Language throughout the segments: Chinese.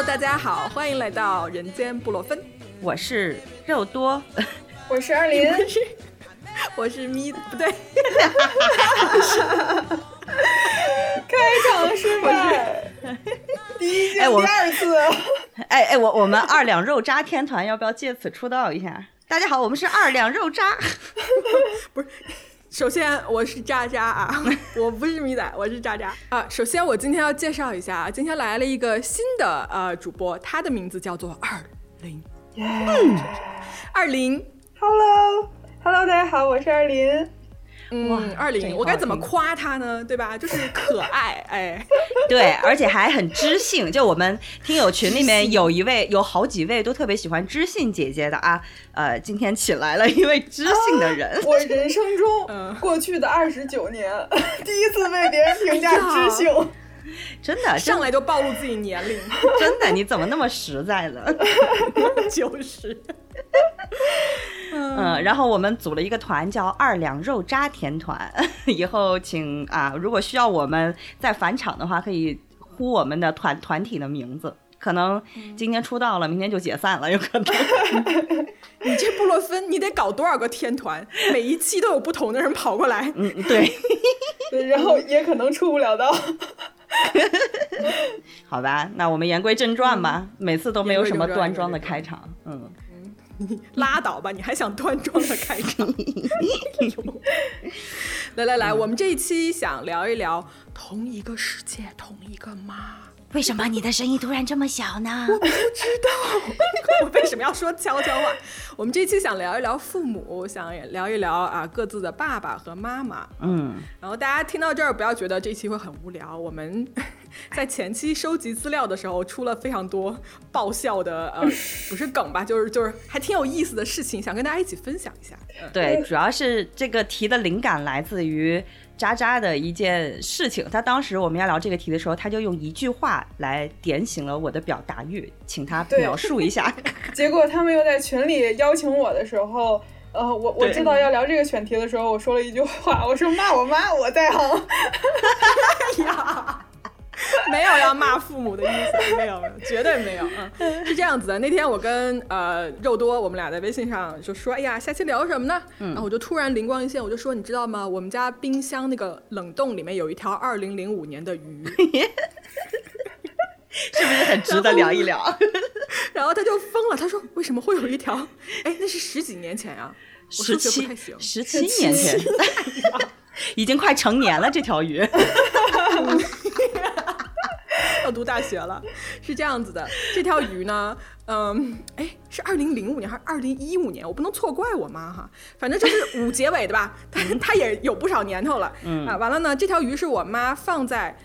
Hello，大家好，欢迎来到人间布洛芬。我是肉多，我是二林，我是咪，不对，开场失败，第一季第二次。哎哎，我我们二两肉渣天团要不要借此出道一下？大家好，我们是二两肉渣。不是，首先我是渣渣啊，我不是米仔，我是渣渣啊。首先我今天要介绍一下，今天来了一个新的呃主播，他的名字叫做二零。二零，Hello，Hello，大家好，我是二林。嗯，二零，我该怎么夸他呢？对吧？就是可爱，哎，对，而且还很知性。就我们听友群里面有一位，有好几位都特别喜欢知性姐姐的啊。呃，今天请来了一位知性的人。我人生中 过去的二十九年，第一次被别人评价知性。真的，上来就暴露自己年龄。真的，你怎么那么实在呢？就是。嗯，然后我们组了一个团，叫二两肉渣甜团。以后请啊，如果需要我们再返场的话，可以呼我们的团团体的名字。可能今天出道了，明天就解散了，有可能。你这布洛芬，你得搞多少个天团？每一期都有不同的人跑过来。嗯，对。然后也可能出不了道。好吧，那我们言归正传吧。每次都没有什么端庄的开场。嗯。你 拉倒吧，你还想端庄的开场？来来来，我们这一期想聊一聊同一个世界，同一个妈。为什么你的声音突然这么小呢？我不知道，我为什么要说悄悄话？我们这期想聊一聊父母，想聊一聊啊各自的爸爸和妈妈。嗯，然后大家听到这儿不要觉得这期会很无聊。我们 在前期收集资料的时候出了非常多爆笑的呃，不是梗吧，就是就是还挺有意思的事情，想跟大家一起分享一下。对，主要是这个题的灵感来自于。渣渣的一件事情，他当时我们要聊这个题的时候，他就用一句话来点醒了我的表达欲，请他描述一下。结果他们又在群里邀请我的时候，呃，我我知道要聊这个选题的时候，我说了一句话，我说骂我妈，我在行。呀。没有要骂父母的意思，没有，绝对没有。嗯，是这样子的。那天我跟呃肉多，我们俩在微信上就说：“哎呀，下期聊什么呢？”然后我就突然灵光一现，我就说：“你知道吗？我们家冰箱那个冷冻里面有一条二零零五年的鱼，是不是很值得聊一聊？”然后他就疯了，他说：“为什么会有一条？哎，那是十几年前啊，十七十七年前，已经快成年了这条鱼。”要读大学了，是这样子的。这条鱼呢，嗯，哎，是二零零五年还是二零一五年？我不能错怪我妈哈。反正就是五结尾的吧，它它 也有不少年头了。嗯啊，完了呢，这条鱼是我妈放在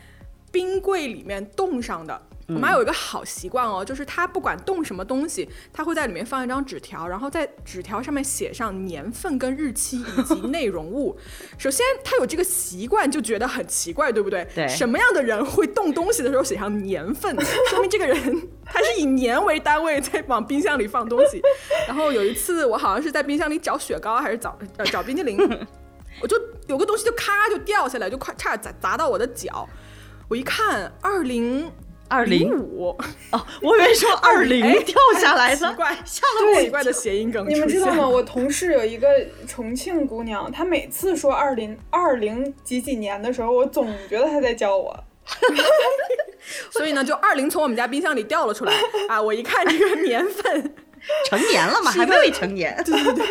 冰柜里面冻上的。我妈有一个好习惯哦，就是她不管冻什么东西，她会在里面放一张纸条，然后在纸条上面写上年份跟日期以及 内容物。首先，她有这个习惯就觉得很奇怪，对不对？对。什么样的人会冻东西的时候写上年份？说明这个人他是以年为单位在往冰箱里放东西。然后有一次，我好像是在冰箱里找雪糕还是找呃找冰激凌，我就有个东西就咔就掉下来，就快差点砸砸到我的脚。我一看，二零。二零五哦，我以为说 二零掉下来的，奇怪，了奇怪的谐音梗。你们知道吗？我同事有一个重庆姑娘，她每次说二零二零几几年的时候，我总觉得她在教我。所以呢，就二零从我们家冰箱里掉了出来 啊！我一看这个年份，成年了嘛，还没未成年。对对对，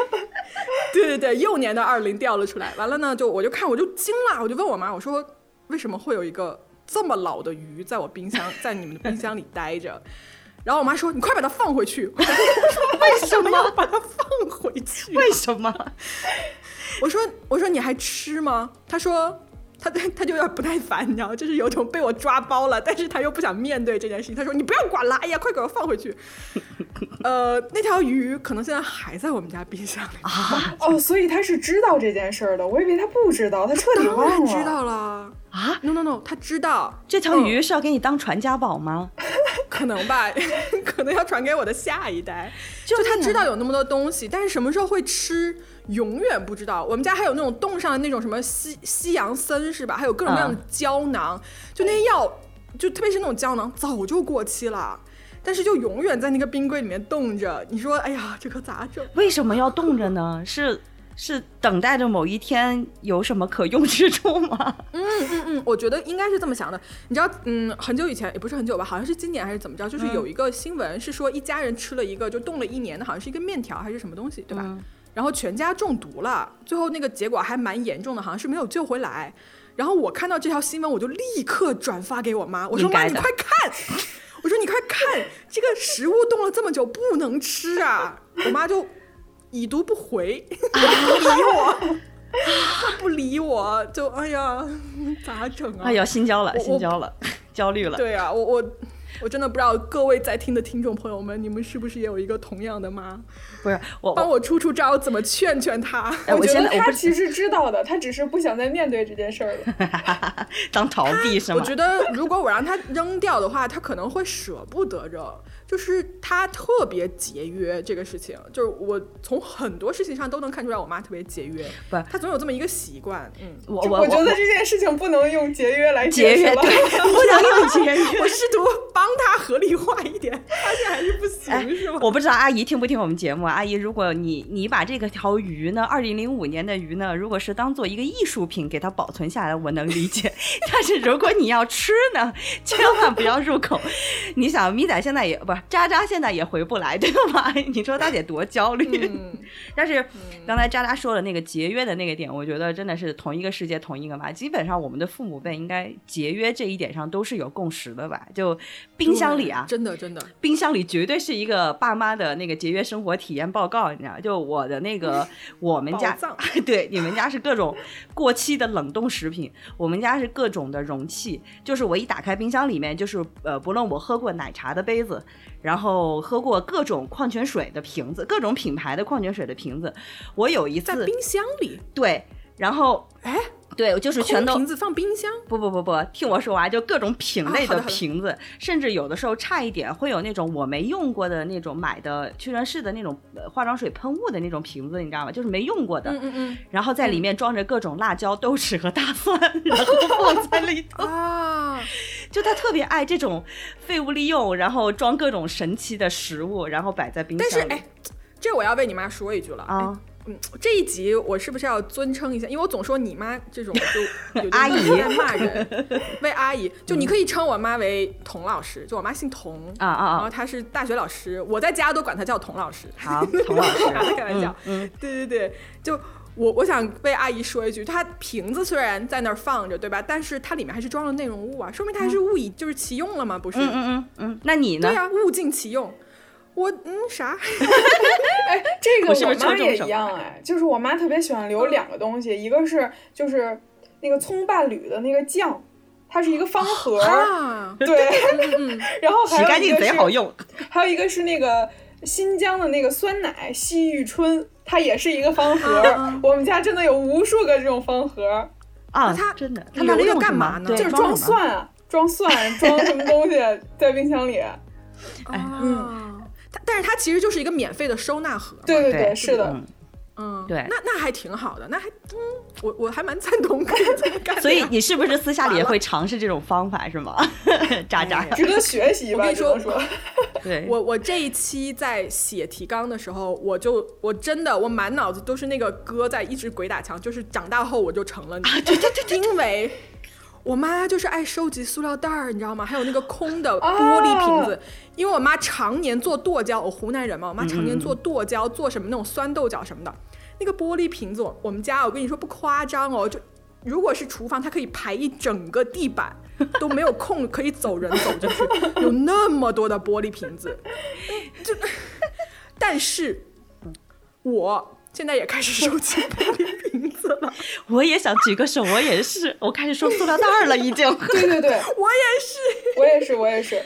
对对对，幼年的二零掉了出来。完了呢，就我就看我就惊了，我就问我妈，我说为什么会有一个。这么老的鱼在我冰箱，在你们的冰箱里待着，然后我妈说：“你快把它放回去。”我说为什么要把它放回去？为什么？我说：“我说你还吃吗？”她说。他他就有点不耐烦，你知道，就是有种被我抓包了，但是她又不想面对这件事情。她说：“你不要管了，哎呀，快给我放回去。” 呃，那条鱼可能现在还在我们家冰箱里啊。哦，所以她是知道这件事儿的，我以为她不知道，她彻底忘了。知道了啊？No No No，他知道这条鱼是要给你当传家宝吗？可能吧，可能要传给我的下一代。就他知道有那么多东西，但是什么时候会吃？永远不知道，我们家还有那种冻上的那种什么西西洋参是吧？还有各种各样的胶囊，就那些药，就特别是那种胶囊，早就过期了。但是就永远在那个冰柜里面冻着。你说，哎呀，这可咋整？为什么要冻着呢？是是等待着某一天有什么可用之处吗？嗯嗯嗯，我觉得应该是这么想的。你知道，嗯，很久以前也不是很久吧，好像是今年还是怎么着，就是有一个新闻是说一家人吃了一个就冻了一年的，好像是一个面条还是什么东西，对吧？然后全家中毒了，最后那个结果还蛮严重的，好像是没有救回来。然后我看到这条新闻，我就立刻转发给我妈，我说妈，你快看，我说你快看，这个食物冻了这么久不能吃啊！我妈就已读不回，不理我，他不理我，就哎呀，咋整啊？哎呀，心焦了，心焦了，焦虑了。对啊，我我。我真的不知道各位在听的听众朋友们，你们是不是也有一个同样的妈？不是我，帮我出出招，怎么劝劝他？我觉得他其实知道的，他只是不想再面对这件事儿了，当逃避是吗？我觉得如果我让他扔掉的话，他可能会舍不得扔。就是他特别节约这个事情，就是我从很多事情上都能看出来，我妈特别节约。不，她总有这么一个习惯。嗯，我我我觉得这件事情不能用节约来节约，对，不能用节约。我试图帮她合理化一点，发现还是不行，是吗？我不知道阿姨听不听我们节目。阿姨，如果你你把这个条鱼呢，二零零五年的鱼呢，如果是当做一个艺术品给它保存下来，我能理解。但是如果你要吃呢，千万不要入口。你想，咪仔现在也不。渣渣现在也回不来，对吧？你说大姐多焦虑。但是刚才渣渣说的那个节约的那个点，我觉得真的是同一个世界同一个妈。基本上我们的父母辈应该节约这一点上都是有共识的吧？就冰箱里啊，真的真的，冰箱里绝对是一个爸妈的那个节约生活体验报告，你知道？就我的那个我们家，对，你们家是各种过期的冷冻食品，我们家是各种的容器，就是我一打开冰箱里面，就是呃，不论我喝过奶茶的杯子。然后喝过各种矿泉水的瓶子，各种品牌的矿泉水的瓶子。我有一次在冰箱里，对，然后哎。对，就是全都瓶子放冰箱。不不不不，听我说完，就各种品类的瓶子，甚至有的时候差一点会有那种我没用过的那种买的屈臣氏的那种化妆水喷雾的那种瓶子，你知道吗？就是没用过的。嗯嗯嗯。然后在里面装着各种辣椒、豆豉和大蒜，然后 放在里头。啊！就他特别爱这种废物利用，然后装各种神奇的食物，然后摆在冰箱里。但是哎，这我要为你妈说一句了啊。嗯，这一集我是不是要尊称一下？因为我总说你妈这种就 有阿姨在骂人，为阿姨，就你可以称我妈为童老师，就我妈姓童啊啊，然后她是大学老师，我在家都管她叫童老师。好，童老师，开玩笑，嗯，对对对，就我我想为阿姨说一句，她瓶子虽然在那儿放着，对吧？但是它里面还是装了内容物啊，说明它还是物以就是其用了嘛，不是？嗯嗯嗯嗯，那你呢？对呀，物尽其用。我嗯啥？哎，这个我妈也一样哎，就是我妈特别喜欢留两个东西，一个是就是那个葱伴侣的那个酱，它是一个方盒，对，然后洗干净贼好用。还有一个是那个新疆的那个酸奶西域春，它也是一个方盒。我们家真的有无数个这种方盒啊，它真的，它留着干嘛呢？就是装蒜啊，装蒜，装什么东西在冰箱里？哎，嗯。但是它其实就是一个免费的收纳盒，对对对，是的，嗯，对，那那还挺好的，那还嗯，我我还蛮赞同可以这么干。所以你是不是私下里也会尝试这种方法是吗？渣渣，值得学习。我跟你说，对我我这一期在写提纲的时候，我就我真的我满脑子都是那个歌在一直鬼打墙，就是长大后我就成了你，对对对，因为。我妈就是爱收集塑料袋儿，你知道吗？还有那个空的 玻璃瓶子，因为我妈常年做剁椒，我湖南人嘛，我妈常年做剁椒，做什么那种酸豆角什么的。那个玻璃瓶子，我们家我跟你说不夸张哦，就如果是厨房，它可以排一整个地板，都没有空可以走人走进去，有那么多的玻璃瓶子。就，但是，我。现在也开始收集玻璃瓶子了，我也想举个手，我也是，我开始收塑料袋了，已经。对对对，我也是，我也是，我也是。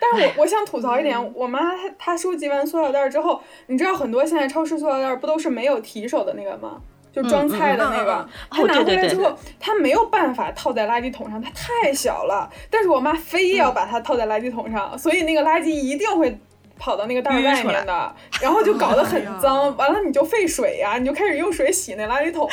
但是我我想吐槽一点，我妈她她收集完塑料袋之后，你知道很多现在超市塑料袋不都是没有提手的那个吗？就装菜的那个，她拿回来之后，她没有办法套在垃圾桶上，它太小了。但是我妈非要把它套在垃圾桶上，所以那个垃圾一定会。跑到那个袋外面的，然后就搞得很 脏，完了你就费水呀，你就开始用水洗那垃圾桶，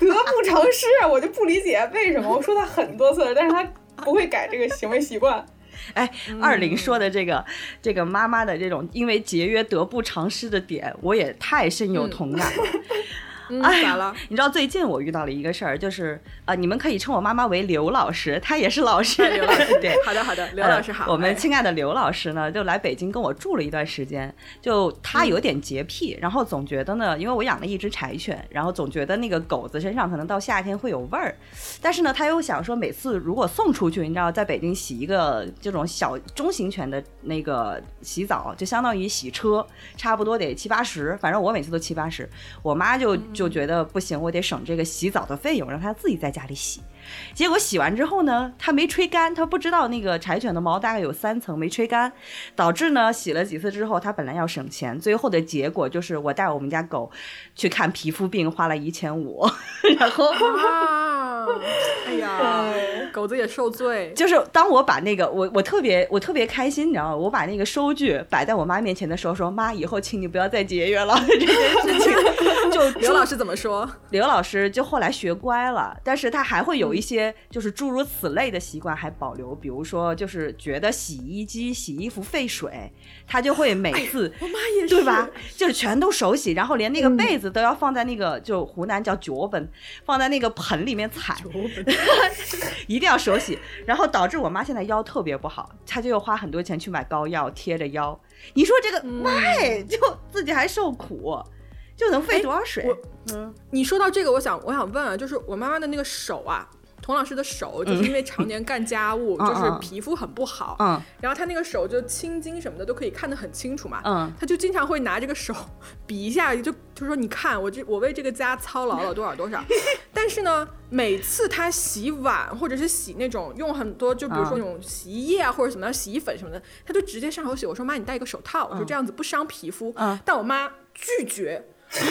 得不偿失。我就不理解为什么，我说他很多次了，但是他不会改这个行为习惯。哎，二零说的这个这个妈妈的这种因为节约得不偿失的点，我也太深有同感了。哎，咋了？你知道最近我遇到了一个事儿，就是啊，你们可以称我妈妈为刘老师，她也是老师。刘老师，对，好的好的，刘老师好。我们亲爱的刘老师呢，就来北京跟我住了一段时间。就他有点洁癖，然后总觉得呢，因为我养了一只柴犬，然后总觉得那个狗子身上可能到夏天会有味儿。但是呢，他又想说，每次如果送出去，你知道，在北京洗一个这种小中型犬的那个洗澡，就相当于洗车，差不多得七八十，反正我每次都七八十。我妈就就觉得不行。我得省这个洗澡的费用，让她自己在家里洗。结果洗完之后呢，他没吹干，他不知道那个柴犬的毛大概有三层没吹干，导致呢洗了几次之后，他本来要省钱，最后的结果就是我带我们家狗去看皮肤病，花了一千五，然后。哎呀，狗子也受罪。就是当我把那个我我特别我特别开心，你知道吗？我把那个收据摆在我妈面前的时候，说妈，以后请你不要再节约了 这件事情。就刘老师怎么说？刘老师就后来学乖了，但是他还会有一些就是诸如此类的习惯还保留，比如说就是觉得洗衣机洗衣服费水，他就会每次我妈也是对吧？就是全都手洗，然后连那个被子都要放在那个就湖南叫脚本，放在那个盆里面踩。一定要手洗，然后导致我妈现在腰特别不好，她就又花很多钱去买膏药贴着腰。你说这个卖就自己还受苦，就能费多少水？嗯，你说到这个，我想我想问啊，就是我妈妈的那个手啊。童老师的手就是因为常年干家务，就是皮肤很不好。嗯，然后他那个手就青筋什么的都可以看得很清楚嘛。嗯，他就经常会拿这个手 比一下，就就说你看我这我为这个家操劳了多少多少。但是呢，每次他洗碗或者是洗那种用很多，就比如说那种洗衣液啊或者什么洗衣粉什么的，他就直接上手洗。我说妈，你戴一个手套，我说这样子不伤皮肤。嗯，但我妈拒绝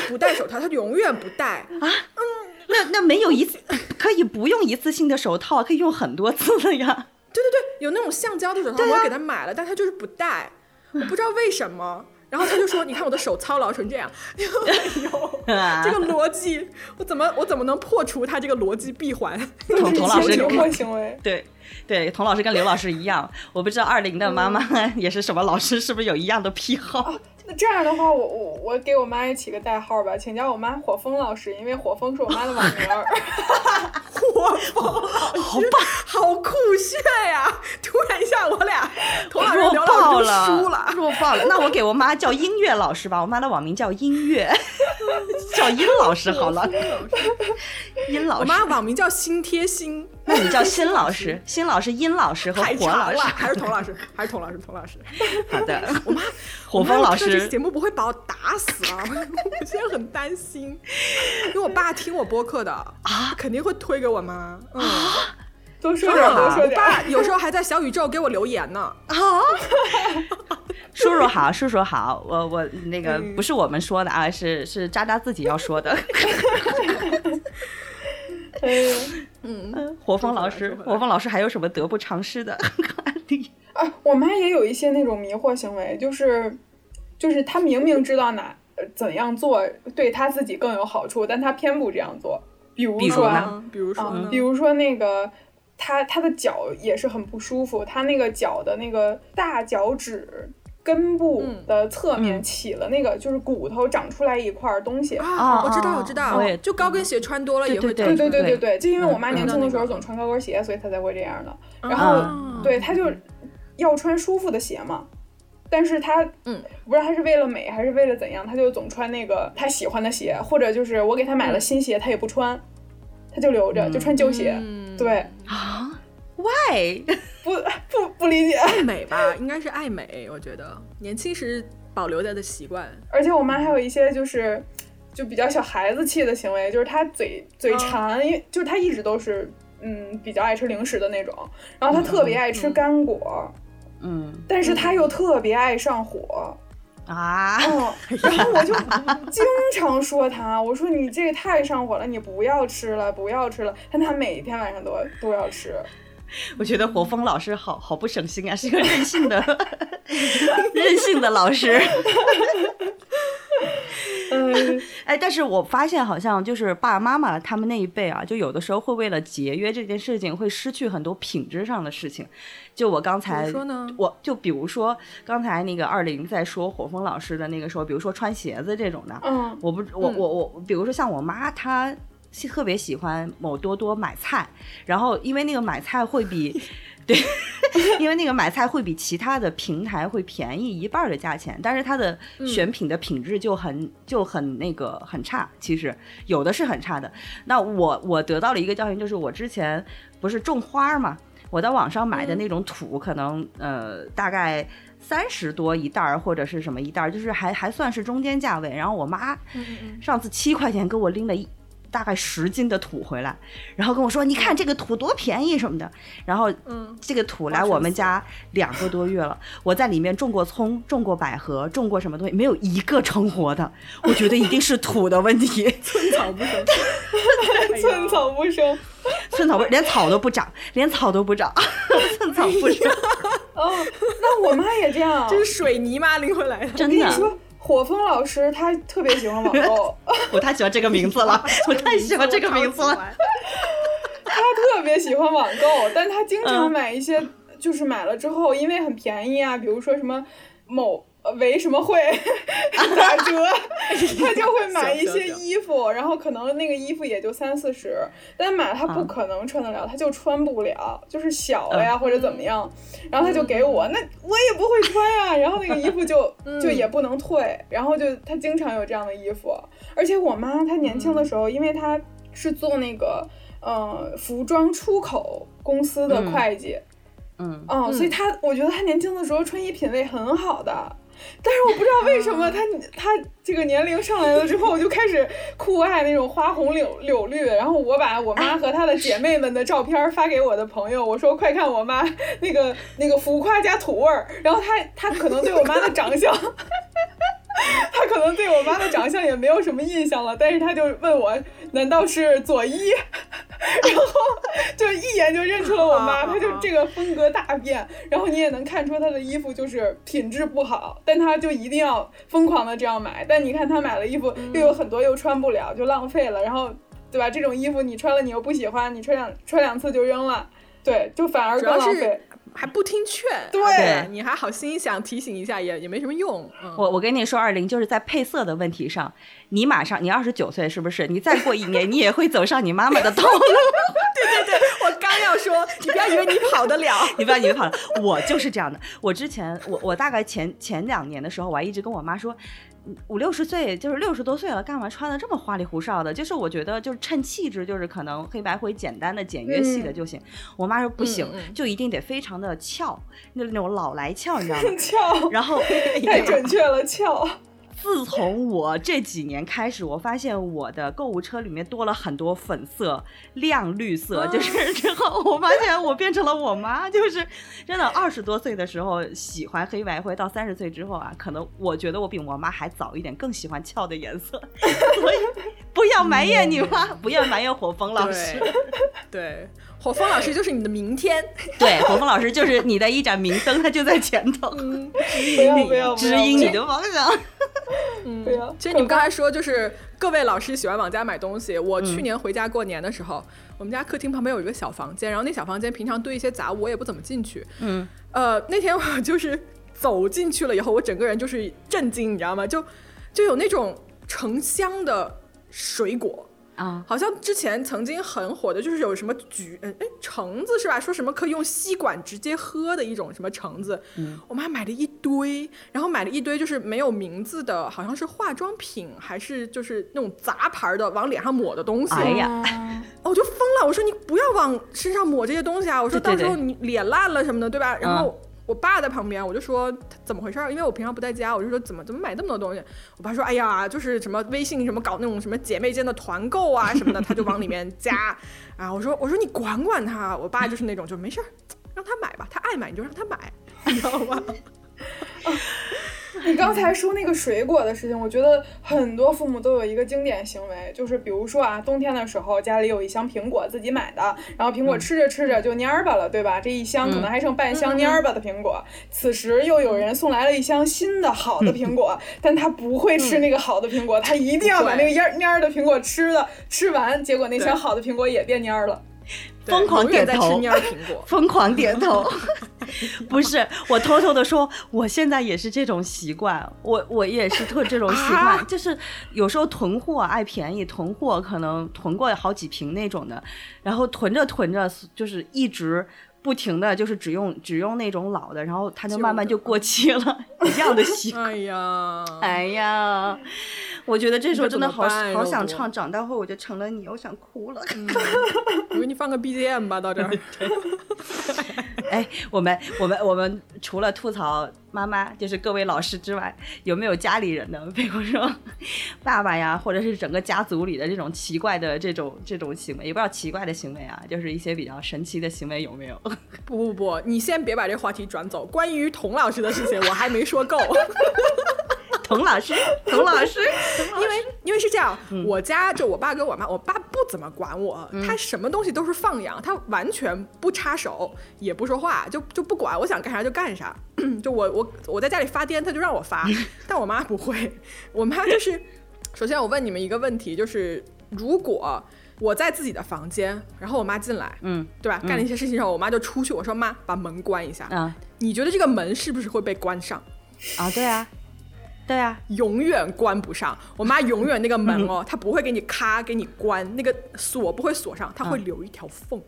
不戴手套，她永远不戴啊。嗯。那那没有一次可以不用一次性的手套，可以用很多次的呀。对对对，有那种橡胶的手套，我给他买了，但他就是不戴，我不知道为什么。然后他就说：“你看我的手操劳成这样。”哎呦，这个逻辑，我怎么我怎么能破除他这个逻辑闭环？童童老师行为，对对，童老师跟刘老师一样，我不知道二零的妈妈也是什么老师，是不是有一样的癖好？那这样的话，我我我给我妈也起个代号吧，请叫我妈火风老师，因为火风是我妈的网名。火风好棒，好酷炫呀！突然一下，我俩 同老师刘老师输了，弱爆了。那我给我妈叫音乐老师吧，我妈的网名叫音乐，叫音老师好了。音老师，我妈网名叫心贴心。那你叫新老师，新老师、殷老师和火老师，还是童老师？还是童老师？童老师。好的，我妈火风老师。这期节目不会把我打死啊？我现在很担心，因为我爸听我播客的啊，肯定会推给我妈。啊，多说点，多说点。我爸有时候还在小宇宙给我留言呢。啊，叔叔好，叔叔好，我我那个不是我们说的啊，是是渣渣自己要说的。嗯，火风老师，火风老师还有什么得不偿失的 案例？啊，我妈也有一些那种迷惑行为，就是，就是她明明知道哪怎样做对她自己更有好处，但她偏不这样做。比如说，比如说，比如说那个，她她的脚也是很不舒服，她那个脚的那个大脚趾。根部的侧面起了那个，就是骨头长出来一块东西。啊！我知道，我知道，就高跟鞋穿多了也会对对对对对，就因为我妈年轻的时候总穿高跟鞋，所以她才会这样的。然后对，她就要穿舒服的鞋嘛，但是她嗯，不知道她是为了美还是为了怎样，她就总穿那个她喜欢的鞋，或者就是我给她买了新鞋，她也不穿，她就留着，就穿旧鞋。对。啊，Why？不 不不理解，爱美吧，应该是爱美。我觉得年轻时保留着的习惯。而且我妈还有一些就是，就比较小孩子气的行为，就是她嘴嘴馋，因为就是她一直都是嗯比较爱吃零食的那种，然后她特别爱吃干果，嗯，但是她又特别爱上火啊，嗯，然后我就经常说她，我说你这个太上火了，你不要吃了，不要吃了。但她每天晚上都都要吃。我觉得火风老师好好不省心啊，是个任性的 任性的老师。嗯，哎，但是我发现好像就是爸爸妈妈他们那一辈啊，就有的时候会为了节约这件事情，会失去很多品质上的事情。就我刚才说呢，我就比如说刚才那个二零在说火风老师的那个时候，比如说穿鞋子这种的，嗯，我不我我我，比如说像我妈她。特别喜欢某多多买菜，然后因为那个买菜会比，对，因为那个买菜会比其他的平台会便宜一半的价钱，但是它的选品的品质就很就很那个很差，其实有的是很差的。那我我得到了一个教训，就是我之前不是种花嘛，我在网上买的那种土，可能呃大概三十多一袋儿或者是什么一袋儿，就是还还算是中间价位。然后我妈上次七块钱给我拎了一。大概十斤的土回来，然后跟我说：“你看这个土多便宜什么的。”然后，嗯，这个土来我们家两个多月了，我在里面种过葱，种过百合，种过什么东西，没有一个成活的。我觉得一定是土的问题，寸草不生，寸草不生，寸草不连草都不长，连草都不长，寸草不生。哦，那我妈也这样，这是水泥吗？拎回来的，真的。火风老师他特别喜欢网购，我太喜欢这个名字了，我太喜欢这个名字了。他特别喜欢网购，但他经常买一些，就是买了之后因为很便宜啊，比如说什么某。为什么会 打折？他就会买一些衣服，然后可能那个衣服也就三四十，但买他不可能穿得了，他就穿不了，就是小了呀或者怎么样，然后他就给我，那我也不会穿呀，然后那个衣服就 就也不能退，然后就他经常有这样的衣服，而且我妈她年轻的时候，因为她是做那个呃服装出口公司的会计，嗯，哦，所以她我觉得她年轻的时候穿衣品味很好的。但是我不知道为什么他他这个年龄上来了之后，我就开始酷爱那种花红柳柳绿。然后我把我妈和她的姐妹们的照片发给我的朋友，我说快看我妈那个那个浮夸加土味儿。然后他他可能对我妈的长相，他可能对我妈的长相也没有什么印象了。但是他就问我，难道是左一？然后就一眼就认出了我妈，她就这个风格大变，然后你也能看出她的衣服就是品质不好，但她就一定要疯狂的这样买。但你看她买了衣服，又有很多又穿不了，就浪费了。然后，对吧？这种衣服你穿了你又不喜欢，你穿两穿两次就扔了，对，就反而更浪费。还不听劝，对，你还好心想提醒一下，也也没什么用。我我跟你说，二零就是在配色的问题上，你马上你二十九岁是不是？你再过一年，你也会走上你妈妈的道路。对对对，我刚要说，你不要以为你跑得了，你不要以为跑了，我就是这样的。我之前我我大概前前两年的时候，我还一直跟我妈说。五六十岁就是六十多岁了，干嘛穿的这么花里胡哨的？就是我觉得就是趁气质，就是可能黑白灰简单的简约系的就行。我妈说不行，就一定得非常的俏，那那种老来俏，你知道吗？俏，然后 太准确了，俏。自从我这几年开始，我发现我的购物车里面多了很多粉色、亮绿色，就是 之后我发现我变成了我妈，就是真的二十多岁的时候喜欢黑白灰，到三十岁之后啊，可能我觉得我比我妈还早一点，更喜欢俏的颜色，所以不要埋怨你妈，不要埋怨火风老师，对。火风老师就是你的明天，对，火风老师就是你的一盏明灯，他就在前头，指引 你，指引你的方向。嗯，其实你们刚才说，就是各位老师喜欢往家买东西。我去年回家过年的时候，我们家客厅旁边有一个小房间，然后那小房间平常堆一些杂物，我也不怎么进去。嗯，呃，那天我就是走进去了以后，我整个人就是震惊，你知道吗？就就有那种成箱的水果。啊，好像之前曾经很火的，就是有什么橘，哎，橙子是吧？说什么可以用吸管直接喝的一种什么橙子，嗯，我妈买了一堆，然后买了一堆就是没有名字的，好像是化妆品还是就是那种杂牌的往脸上抹的东西，哎呀，我就疯了，我说你不要往身上抹这些东西啊，我说到时候你脸烂了什么的，对吧？然后。我爸在旁边，我就说怎么回事儿？因为我平常不在家，我就说怎么怎么买这么多东西？我爸说，哎呀，就是什么微信什么搞那种什么姐妹间的团购啊什么的，他就往里面加。啊，我说我说你管管他。我爸就是那种就没事儿，让他买吧，他爱买你就让他买，你知道吗？你刚才说那个水果的事情，我觉得很多父母都有一个经典行为，就是比如说啊，冬天的时候家里有一箱苹果自己买的，然后苹果吃着吃着就蔫儿吧了，对吧？这一箱可能还剩半箱蔫儿吧的苹果。此时又有人送来了一箱新的好的苹果，但他不会吃那个好的苹果，他一定要把那个蔫蔫儿的苹果吃了吃完，结果那箱好的苹果也变蔫儿了。疯狂点头，疯狂点头。不是，我偷偷的说，我现在也是这种习惯，我我也是特这种习惯，就是有时候囤货爱便宜，囤货可能囤过好几瓶那种的，然后囤着囤着，就是一直。不停的就是只用只用那种老的，然后它就慢慢就过期了，一样的习惯。哎呀，哎呀，我觉得这时候真的好好想唱，长大后我就成了你，我想哭了。我给你放个 BGM 吧，到这儿。哎，我们我们我们除了吐槽妈妈，就是各位老师之外，有没有家里人的？比如说爸爸呀，或者是整个家族里的这种奇怪的这种这种行为，也不知道奇怪的行为啊，就是一些比较神奇的行为有没有？不不不，你先别把这话题转走。关于童老师的事情，我还没说够。童老师，童老师，因为因为是这样，我家就我爸跟我妈，我爸不怎么管我，他什么东西都是放养，他完全不插手，也不说话，就就不管我想干啥就干啥。就我我我在家里发癫，他就让我发，但我妈不会，我妈就是，首先我问你们一个问题，就是如果。我在自己的房间，然后我妈进来，嗯，对吧？干了一些事情之后，我妈就出去。我说妈，把门关一下。嗯，你觉得这个门是不是会被关上？啊，对啊，对啊，永远关不上。我妈永远那个门哦，她不会给你咔给你关，那个锁不会锁上，她会留一条缝，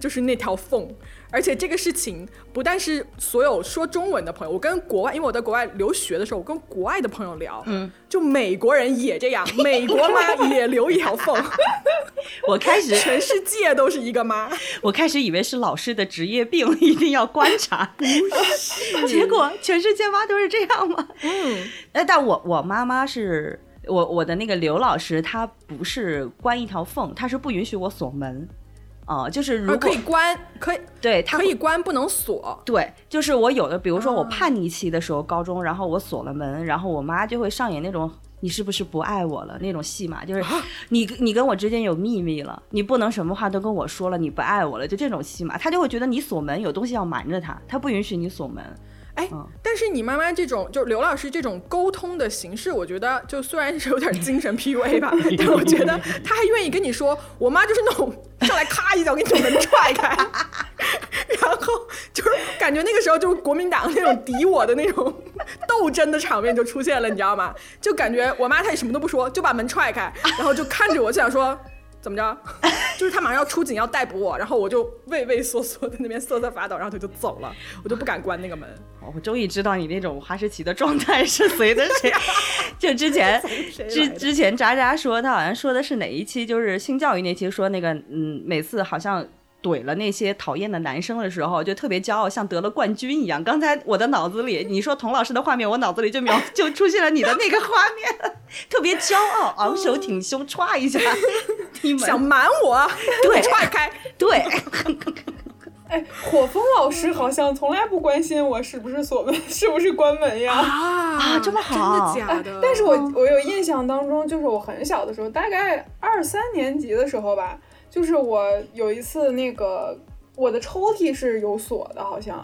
就是那条缝。而且这个事情不但是所有说中文的朋友，我跟国外，因为我在国外留学的时候，我跟国外的朋友聊，嗯，就美国人也这样，美国妈也留一条缝。我开始全世界都是一个妈，我开始以为是老师的职业病，一定要观察，不是？结果全世界妈都是这样吗？嗯，哎，但我我妈妈是我我的那个刘老师，他不是关一条缝，他是不允许我锁门。哦，就是如果可以关，可以对，它可以关，不能锁。对，就是我有的，比如说我叛逆期的时候，高中，然后我锁了门，然后我妈就会上演那种你是不是不爱我了那种戏码，就是你你跟我之间有秘密了，你不能什么话都跟我说了，你不爱我了，就这种戏码，他就会觉得你锁门有东西要瞒着他，他不允许你锁门。哎，但是你妈妈这种，就刘老师这种沟通的形式，我觉得就虽然是有点精神 PUA 吧，但我觉得他还愿意跟你说，我妈就是那种上来咔一脚给你把门踹开，然后就是感觉那个时候就是国民党那种敌我的那种斗争的场面就出现了，你知道吗？就感觉我妈她也什么都不说，就把门踹开，然后就看着我，就想说。怎么着？就是他马上要出警要逮捕我，然后我就畏畏缩缩在那边瑟瑟发抖，然后他就走了，我就不敢关那个门。我终于知道你那种哈士奇的状态是随的谁？就之前 之之前渣渣说他好像说的是哪一期？就是性教育那期说那个嗯，每次好像。怼了那些讨厌的男生的时候，就特别骄傲，像得了冠军一样。刚才我的脑子里，你说童老师的画面，我脑子里就描就出现了你的那个画面，特别骄傲，昂首挺胸，歘一下，想瞒我，对，踹开，对。哎，火风老师好像从来不关心我是不是锁门，是不是关门呀？啊，这么好，真的假的？但是我我有印象当中，就是我很小的时候，大概二三年级的时候吧。就是我有一次那个我的抽屉是有锁的，好像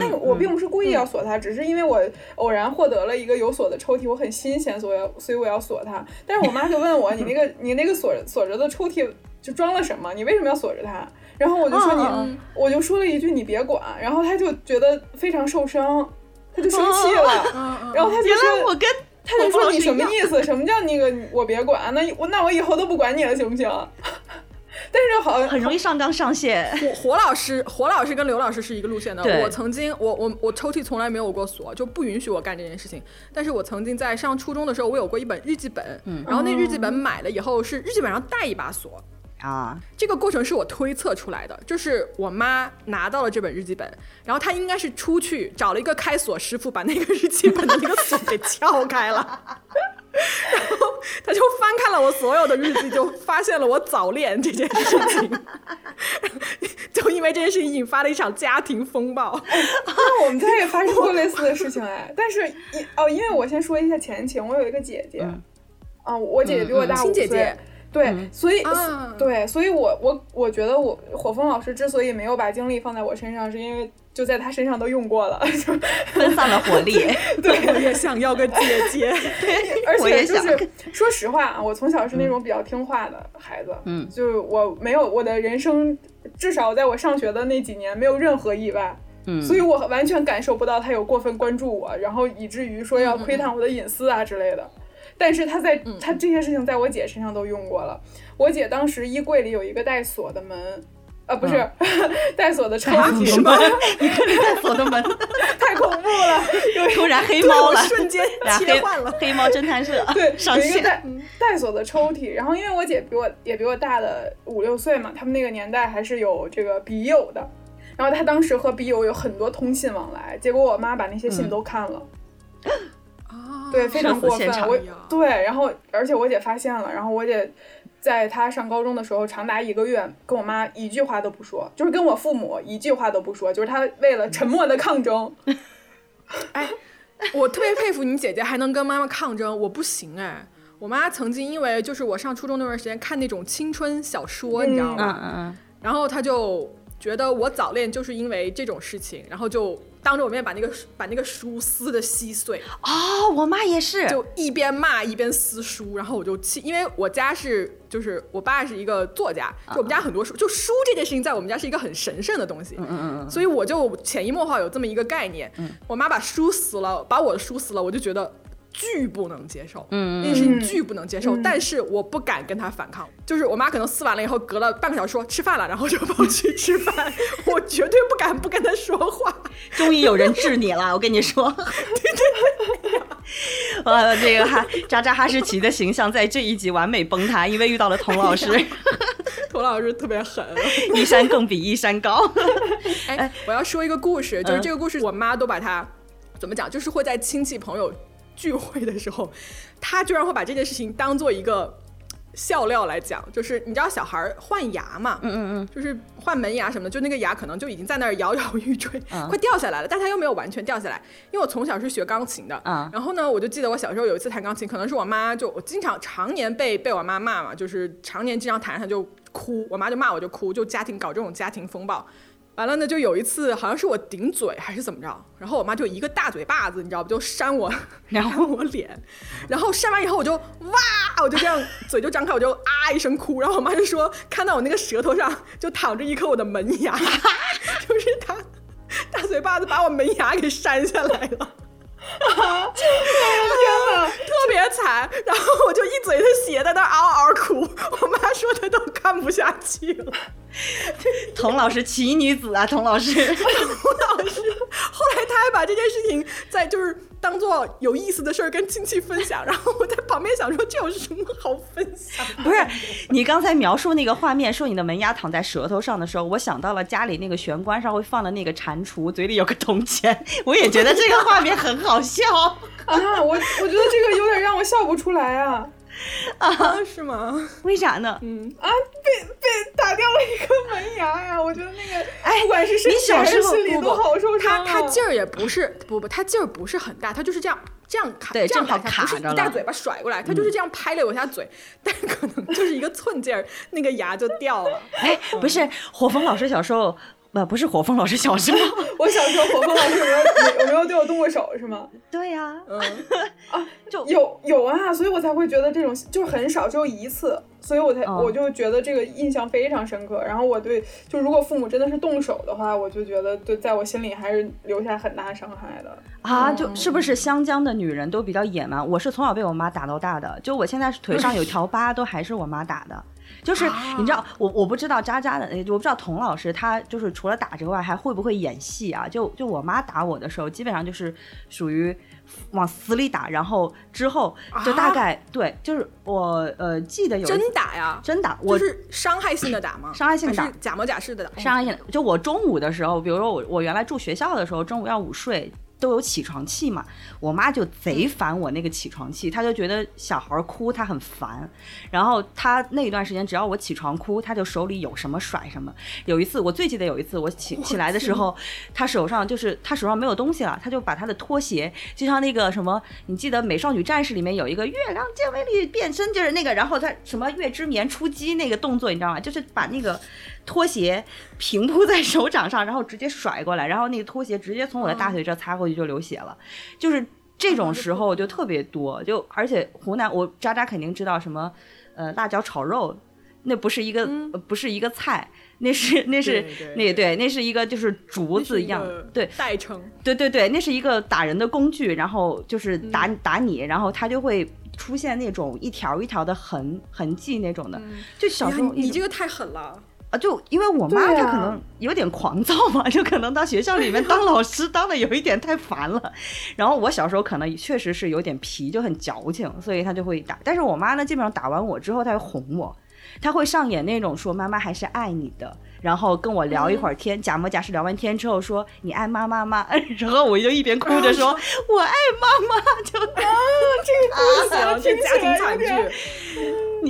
那个我并不是故意要锁它，只是因为我偶然获得了一个有锁的抽屉，我很新鲜，所以所以我要锁它。但是我妈就问我，你那个 你那个锁锁着的抽屉就装了什么？你为什么要锁着它？然后我就说你，我就说了一句你别管。然后她就觉得非常受伤，她就生气了。然后她就说，我跟他就说你什么意思？什么叫那个我别管？那我那我以后都不管你了，行不行？但是好很容易上纲上线。火火老师，火老师跟刘老师是一个路线的。我曾经，我我我抽屉从来没有过锁，就不允许我干这件事情。但是我曾经在上初中的时候，我有过一本日记本，然后那日记本买了以后是日记本上带一把锁啊。这个过程是我推测出来的，就是我妈拿到了这本日记本，然后她应该是出去找了一个开锁师傅，把那个日记本的那个锁给撬开了。然后他就翻看了我所有的日记，就发现了我早恋这件事情。就因为这件事情引发了一场家庭风暴。那我们家也发生过类似的事情哎，但是哦，因为我先说一下前情，我有一个姐姐，啊，我姐姐比我大五岁。对，所以对，所以我我我觉得我火风老师之所以没有把精力放在我身上，是因为就在他身上都用过了，分散了火力。对，我也想要个姐姐，而且就是说实话啊，我从小是那种比较听话的孩子，嗯，就我没有我的人生，至少在我上学的那几年没有任何意外，嗯，所以我完全感受不到他有过分关注我，然后以至于说要窥探我的隐私啊之类的。但是他在他这些事情在我姐身上都用过了。我姐当时衣柜里有一个带锁的门，呃，不是 带锁的抽屉，什么？一个 带锁的门，太恐怖了！突然黑猫了，瞬间切换了黑猫侦探社。对，有一个带带锁的抽屉。然后因为我姐比我也比我大了五六岁嘛，他们那个年代还是有这个笔友的。然后他当时和笔友有很多通信往来，结果我妈把那些信都看了。对，非常过分。我对，然后而且我姐发现了，然后我姐在他上高中的时候，长达一个月跟我妈一句话都不说，就是跟我父母一句话都不说，就是他为了沉默的抗争。哎，我特别佩服你姐姐还能跟妈妈抗争，我不行哎。我妈曾经因为就是我上初中那段时间看那种青春小说，你知道吗？嗯嗯。然后她就觉得我早恋就是因为这种事情，然后就。当着我面把那个把那个书撕的稀碎哦，我妈也是，就一边骂一边撕书，然后我就气，因为我家是就是我爸是一个作家，就我们家很多书，就书这件事情在我们家是一个很神圣的东西，嗯嗯嗯，所以我就潜移默化有这么一个概念，我妈把书撕了，把我的书撕了，我就觉得。巨不能接受，嗯，那件事情巨不能接受，但是我不敢跟他反抗。就是我妈可能撕完了以后，隔了半个小时说吃饭了，然后就跑去吃饭，我绝对不敢不跟他说话。终于有人治你了，我跟你说。对对对，呃，这个哈渣渣哈士奇的形象在这一集完美崩塌，因为遇到了童老师。童老师特别狠，一山更比一山高。哎，我要说一个故事，就是这个故事，我妈都把它怎么讲，就是会在亲戚朋友。聚会的时候，他居然会把这件事情当做一个笑料来讲，就是你知道小孩换牙嘛，嗯嗯嗯，就是换门牙什么的，就那个牙可能就已经在那儿摇摇欲坠，快掉下来了，但他又没有完全掉下来。因为我从小是学钢琴的，然后呢，我就记得我小时候有一次弹钢琴，可能是我妈就我经常常年被被我妈骂嘛，就是常年经常弹她就哭，我妈就骂我就哭，就家庭搞这种家庭风暴。完了呢，就有一次好像是我顶嘴还是怎么着，然后我妈就一个大嘴巴子，你知道不？就扇我，然后我脸，然后扇完以后我就哇，我就这样嘴就张开，我就啊一声哭，然后我妈就说看到我那个舌头上就躺着一颗我的门牙，就是她大嘴巴子把我门牙给扇下来了。啊！天哪，特别惨。然后我就一嘴的血在那嗷嗷哭，我妈说她都看不下去了。童老师奇女子啊，童老师，童老师。后来他还把这件事情在就是当做有意思的事儿跟亲戚分享，然后我在旁边想说这有什么好分享？不是你刚才描述那个画面，说你的门牙躺在舌头上的时候，我想到了家里那个玄关上会放的那个蟾蜍，嘴里有个铜钱，我也觉得这个画面很好笑啊。我我觉得这个有点让我笑不出来啊。啊，是吗？为啥呢？嗯啊，被被打掉了一颗门牙呀！我觉得那个，哎，不管是身体还是心里都好受伤。他他劲儿也不是，不不，他劲儿不是很大，他就是这样这样卡，对，正好卡着了。一大嘴巴甩过来，他就是这样拍了我一下嘴，但是可能就是一个寸劲儿，那个牙就掉了。哎，不是，火风老师小时候。不不是火风老师小时候，我小时候火风老师有没有有没有对我动过手是吗？对呀，嗯 啊，就有有啊，所以我才会觉得这种就是很少，只有一次，所以我才我就觉得这个印象非常深刻。然后我对就如果父母真的是动手的话，我就觉得对在我心里还是留下很大伤害的啊。就是不是湘江的女人都比较野蛮？我是从小被我妈打到大的，就我现在腿上有条疤都还是我妈打的。就是你知道我我不知道渣渣的，我不知道童老师他就是除了打之外还会不会演戏啊？就就我妈打我的时候，基本上就是属于往死里打，然后之后就大概对，就是我呃记得有真打呀，真打，我是伤害性的打吗？伤害性的打，假模假式的打。伤害性，就我中午的时候，比如说我我原来住学校的时候，中午要午睡。都有起床气嘛，我妈就贼烦我那个起床气，她就觉得小孩哭她很烦，然后她那一段时间只要我起床哭，她就手里有什么甩什么。有一次我最记得有一次我起起来的时候，她手上就是她手上没有东西了，她就把她的拖鞋，就像那个什么，你记得《美少女战士》里面有一个月亮健美里变身，就是那个，然后她什么月之眠出击那个动作，你知道吗？就是把那个。拖鞋平铺在手掌上，然后直接甩过来，然后那个拖鞋直接从我的大腿这擦过去就流血了，就是这种时候就特别多，就而且湖南我渣渣肯定知道什么，呃，辣椒炒肉，那不是一个不是一个菜，那是那是那对，那是一个就是竹子一样，对。代称，对对对，那是一个打人的工具，然后就是打打你，然后它就会出现那种一条一条的痕痕迹那种的，就小时候你这个太狠了。啊，就因为我妈她可能有点狂躁嘛，就可能到学校里面当老师当的有一点太烦了。然后我小时候可能确实是有点皮，就很矫情，所以她就会打。但是我妈呢，基本上打完我之后，她会哄我，她会上演那种说妈妈还是爱你的，然后跟我聊一会儿天，假模假式聊完天之后说你爱妈妈吗？然后我就一边哭着说我爱妈妈，就啊，这个不行，这家庭惨剧。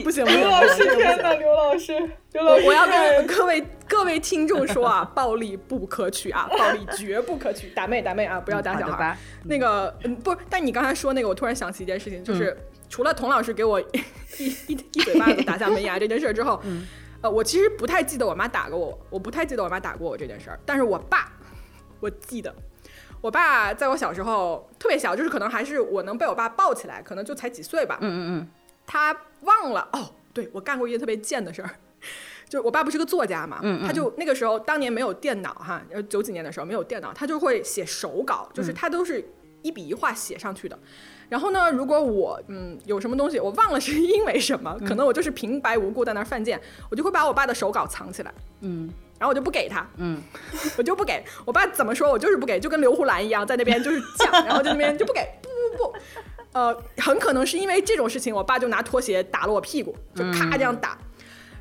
不行，刘老师，天哪，刘老师，刘老师，我要跟各位各位听众说啊，暴力不可取啊，暴力绝不可取，打妹打妹啊，不要打小孩。那个，嗯，不，但你刚才说那个，我突然想起一件事情，就是除了童老师给我一 一一嘴巴子打下门牙这件事之后，呃，我其实不太记得我妈打过我，我不太记得我妈打过我这件事儿，但是我爸，我记得，我爸在我小时候特别小，就是可能还是我能被我爸抱起来，可能就才几岁吧，嗯嗯嗯。他忘了哦，对我干过一件特别贱的事儿，就我爸不是个作家嘛，他就那个时候当年没有电脑哈，九几年的时候没有电脑，他就会写手稿，就是他都是一笔一画写上去的。然后呢，如果我嗯有什么东西我忘了是因为什么，可能我就是平白无故在那儿犯贱，我就会把我爸的手稿藏起来，嗯，然后我就不给他，嗯，我就不给我爸怎么说我就是不给，就跟刘胡兰一样在那边就是犟，然后在那边就不给，不不不。呃，很可能是因为这种事情，我爸就拿拖鞋打了我屁股，就咔这样打。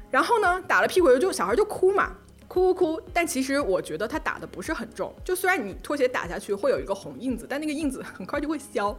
然后呢，打了屁股就小孩就哭嘛，哭哭哭。但其实我觉得他打的不是很重，就虽然你拖鞋打下去会有一个红印子，但那个印子很快就会消。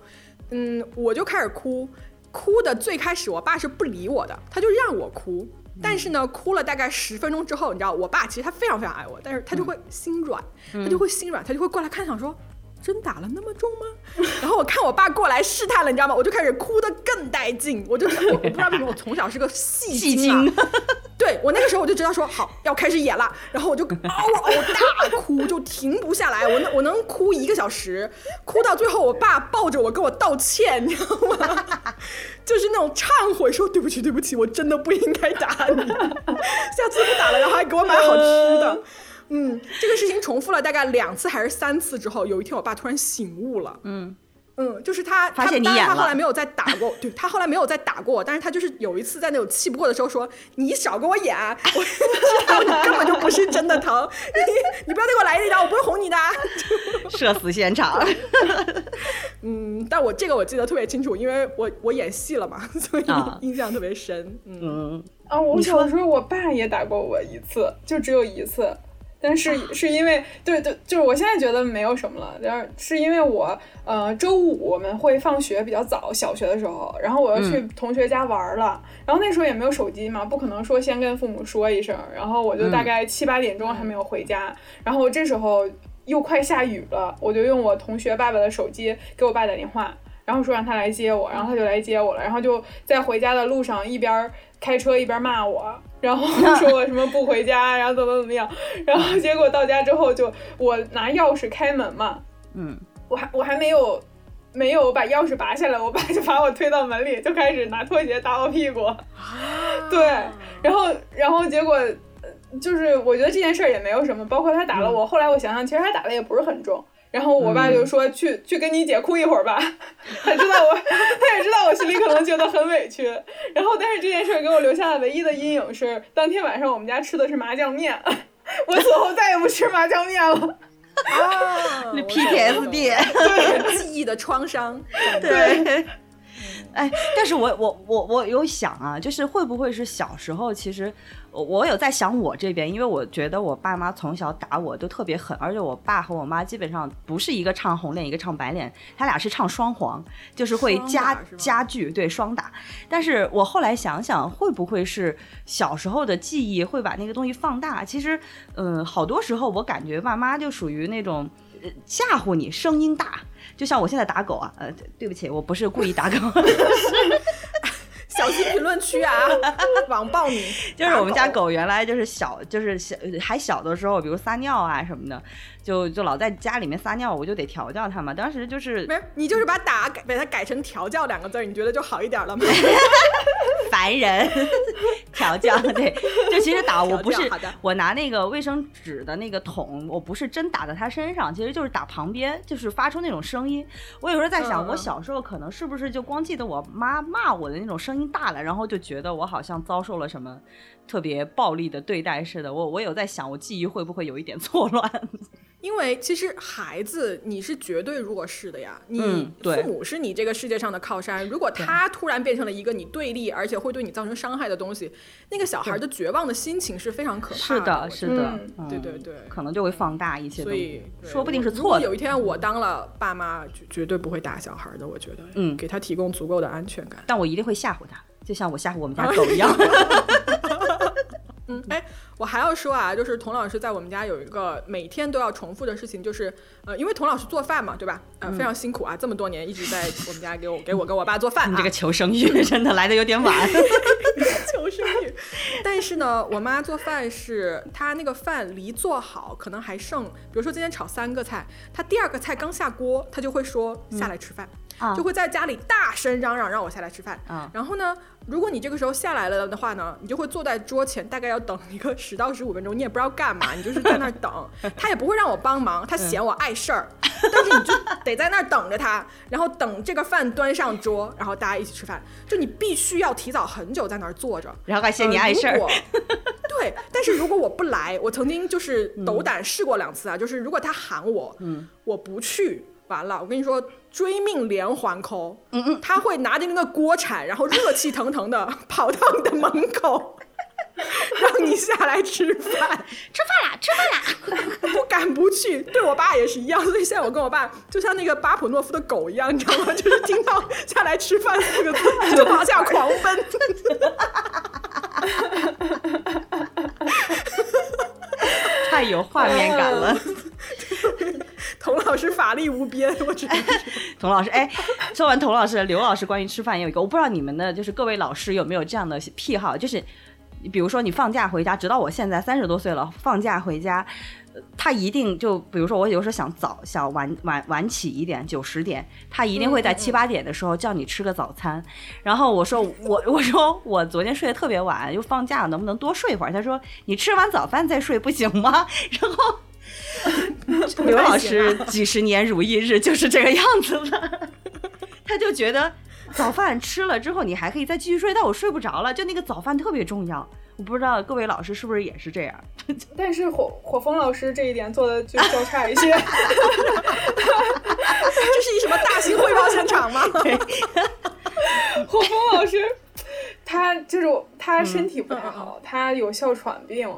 嗯，我就开始哭，哭的最开始我爸是不理我的，他就让我哭。但是呢，哭了大概十分钟之后，你知道，我爸其实他非常非常爱我，但是他就会心软，他就会心软，他就会过来看，想说。真打了那么重吗？然后我看我爸过来试探了，你知道吗？我就开始哭得更带劲。我就我我不知道为什么我从小是个戏精，对我那个时候我就知道说好要开始演了，然后我就嗷嗷大哭，就停不下来。我能我能哭一个小时，哭到最后我爸抱着我跟我道歉，你知道吗？就是那种忏悔，说对不起对不起，我真的不应该打你，下次不打了，然后还给我买好吃的。嗯，这个事情重复了大概两次还是三次之后，有一天我爸突然醒悟了。嗯嗯，就是他发现你演他后来没有再打过，对他后来没有再打过我，但是他就是有一次在那种气不过的时候说：“你少跟我演，我知道你根本就不是真的疼，你你不要再给我来这招，我不会哄你的。”社死现场。嗯，但我这个我记得特别清楚，因为我我演戏了嘛，所以印象特别深。嗯啊，我小时候我爸也打过我一次，就只有一次。但是是因为对对，就是我现在觉得没有什么了，但是是因为我呃周五我们会放学比较早，小学的时候，然后我要去同学家玩了，然后那时候也没有手机嘛，不可能说先跟父母说一声，然后我就大概七八点钟还没有回家，然后这时候又快下雨了，我就用我同学爸爸的手机给我爸打电话，然后说让他来接我，然后他就来接我了，然后就在回家的路上一边开车一边骂我。然后 说我什么不回家，然后怎么怎么样，然后结果到家之后就我拿钥匙开门嘛，嗯，我还我还没有没有把钥匙拔下来，我爸就把我推到门里，就开始拿拖鞋打我屁股，对，然后然后结果就是我觉得这件事儿也没有什么，包括他打了我，后来我想想，其实他打的也不是很重。然后我爸就说去去跟你姐哭一会儿吧，他知道我，他也知道我心里可能觉得很委屈。然后但是这件事给我留下的唯一的阴影是，当天晚上我们家吃的是麻酱面，我此后再也不吃麻酱面了。啊那，PTSD，对记忆的创伤，对。哎，但是我我我我有想啊，就是会不会是小时候其实。我有在想我这边，因为我觉得我爸妈从小打我都特别狠，而且我爸和我妈基本上不是一个唱红脸一个唱白脸，他俩是唱双簧，就是会加加剧，对双打。但是我后来想想，会不会是小时候的记忆会把那个东西放大？其实，嗯，好多时候我感觉爸妈就属于那种吓唬你，声音大，就像我现在打狗啊，呃，对不起，我不是故意打狗。小心评论区啊！网暴你，就是我们家狗原来就是小，就是小还小的时候，比如撒尿啊什么的。就就老在家里面撒尿，我就得调教他嘛。当时就是没，你就是把打改把它改成调教两个字，你觉得就好一点了吗？烦人，调教对，就其实打我不是我拿那个卫生纸的那个桶，我不是真打在他身上，其实就是打旁边，就是发出那种声音。我有时候在想，我小时候可能是不是就光记得我妈骂我的那种声音大了，然后就觉得我好像遭受了什么特别暴力的对待似的。我我有在想，我记忆会不会有一点错乱？因为其实孩子你是绝对弱势的呀，你父母是你这个世界上的靠山。如果他突然变成了一个你对立，而且会对你造成伤害的东西，那个小孩的绝望的心情是非常可怕的。是的，是的，对对对，可能就会放大一些。所以说不定是错的。有一天我当了爸妈，绝对不会打小孩的。我觉得，嗯，给他提供足够的安全感。但我一定会吓唬他，就像我吓唬我们家狗一样。嗯，哎，我还要说啊，就是童老师在我们家有一个每天都要重复的事情，就是呃，因为童老师做饭嘛，对吧？呃，非常辛苦啊，这么多年一直在我们家给我给我跟我爸做饭。你这个求生欲真的来的有点晚。求生欲，但是呢，我妈做饭是她那个饭离做好可能还剩，比如说今天炒三个菜，她第二个菜刚下锅，她就会说下来吃饭。就会在家里大声嚷嚷让我下来吃饭。然后呢，如果你这个时候下来了的话呢，你就会坐在桌前，大概要等一个十到十五分钟，你也不知道干嘛，你就是在那儿等。他也不会让我帮忙，他嫌我碍事儿，但是你就得在那儿等着他，然后等这个饭端上桌，然后大家一起吃饭。就你必须要提早很久在那儿坐着，然后还嫌你碍事儿。对，但是如果我不来，我曾经就是斗胆试过两次啊，就是如果他喊我，我不去。完了，我跟你说，追命连环扣，嗯嗯，他会拿着那个锅铲，然后热气腾腾的 跑到你的门口，让你下来吃饭，吃饭啦，吃饭啦，不敢不去。对我爸也是一样，所以现在我跟我爸就像那个巴甫诺夫的狗一样，你知道吗？就是听到下来吃饭四个字就往下狂奔，太有画面感了。童老师法力无边，我觉得。童老师，哎，说完童老师，刘老师关于吃饭也有一个，我不知道你们的就是各位老师有没有这样的癖好，就是比如说你放假回家，直到我现在三十多岁了，放假回家，他一定就比如说我有时候想早想晚晚晚起一点，九十点，他一定会在七八点的时候叫你吃个早餐。然后我说 我我说我昨天睡得特别晚，又放假，能不能多睡会儿？他说你吃完早饭再睡不行吗？然后。刘老师几十年如一日就是这个样子了，他就觉得早饭吃了之后你还可以再继续睡，但我睡不着了，就那个早饭特别重要。我不知道各位老师是不是也是这样，但是火火风老师这一点做的就较差一些。这是一什么大型汇报现场吗？火风老师他就是他身体不太好，他有哮喘病。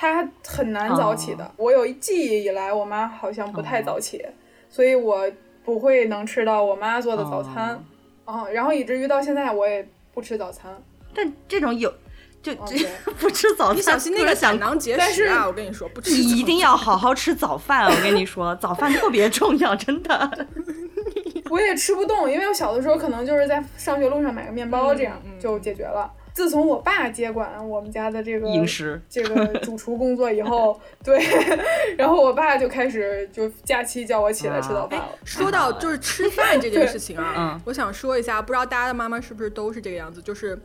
他很难早起的，我有记忆以来，我妈好像不太早起，所以我不会能吃到我妈做的早餐，哦，然后以至于到现在我也不吃早餐。但这种有，就 不吃早餐，你小心那个胆囊结石啊！我跟你说，不吃，你一定要好好吃早饭。我跟你说，早饭特别重要，真的。我也吃不动，因为我小的时候可能就是在上学路上买个面包，这样就解决了。自从我爸接管我们家的这个饮食、这个主厨工作以后，对，然后我爸就开始就假期叫我起来吃早饭了。说到就是吃饭这件事情啊，我想说一下，不知道大家的妈妈是不是都是这个样子，就是。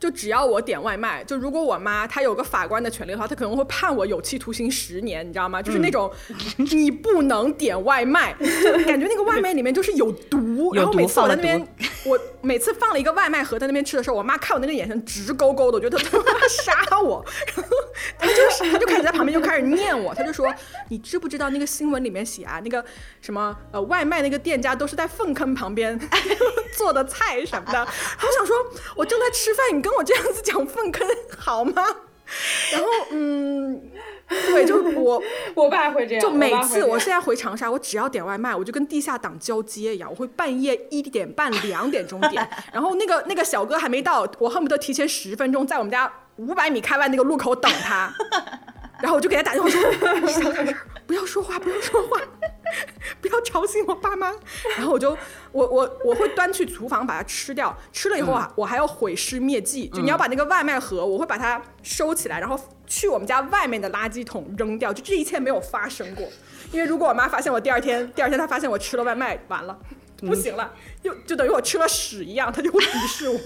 就只要我点外卖，就如果我妈她有个法官的权利的话，她可能会判我有期徒刑十年，你知道吗？就是那种你不能点外卖，就感觉那个外卖里面就是有毒，然后每次我在那边 我每次放了一个外卖盒在那边吃的时候，我妈看我那个眼神直勾勾的，我觉得她要杀我。然 后她就是她就开始在旁边就开始念我，她就说：“你知不知道那个新闻里面写啊，那个什么呃外卖那个店家都是在粪坑旁边做的菜什么的。”我想说，我正在吃饭，你跟我这样子讲粪坑好吗？然后嗯。对，就我 我爸会这样，就每次我现在回长沙，我只要点外卖，我就跟地下党交接一样，我会半夜一点半、两点钟点，然后那个那个小哥还没到，我恨不得提前十分钟在我们家五百米开外那个路口等他，然后我就给他打电话说：“不要说话，不要说话。”不要吵醒我爸妈，然后我就我我我会端去厨房把它吃掉，吃了以后啊，我还要毁尸灭迹，就你要把那个外卖盒，我会把它收起来，然后去我们家外面的垃圾桶扔掉，就这一切没有发生过，因为如果我妈发现我第二天，第二天她发现我吃了外卖，完了，不行了，就就等于我吃了屎一样，他就会鄙视我。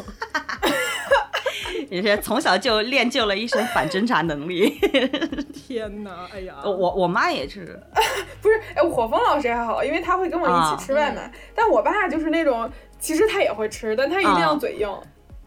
也是从小就练就了一身反侦查能力。天哪，哎呀，我我妈也是，不是，哎，火风老师还好，因为他会跟我一起吃外卖，但我爸就是那种，其实他也会吃，但他一定要嘴硬。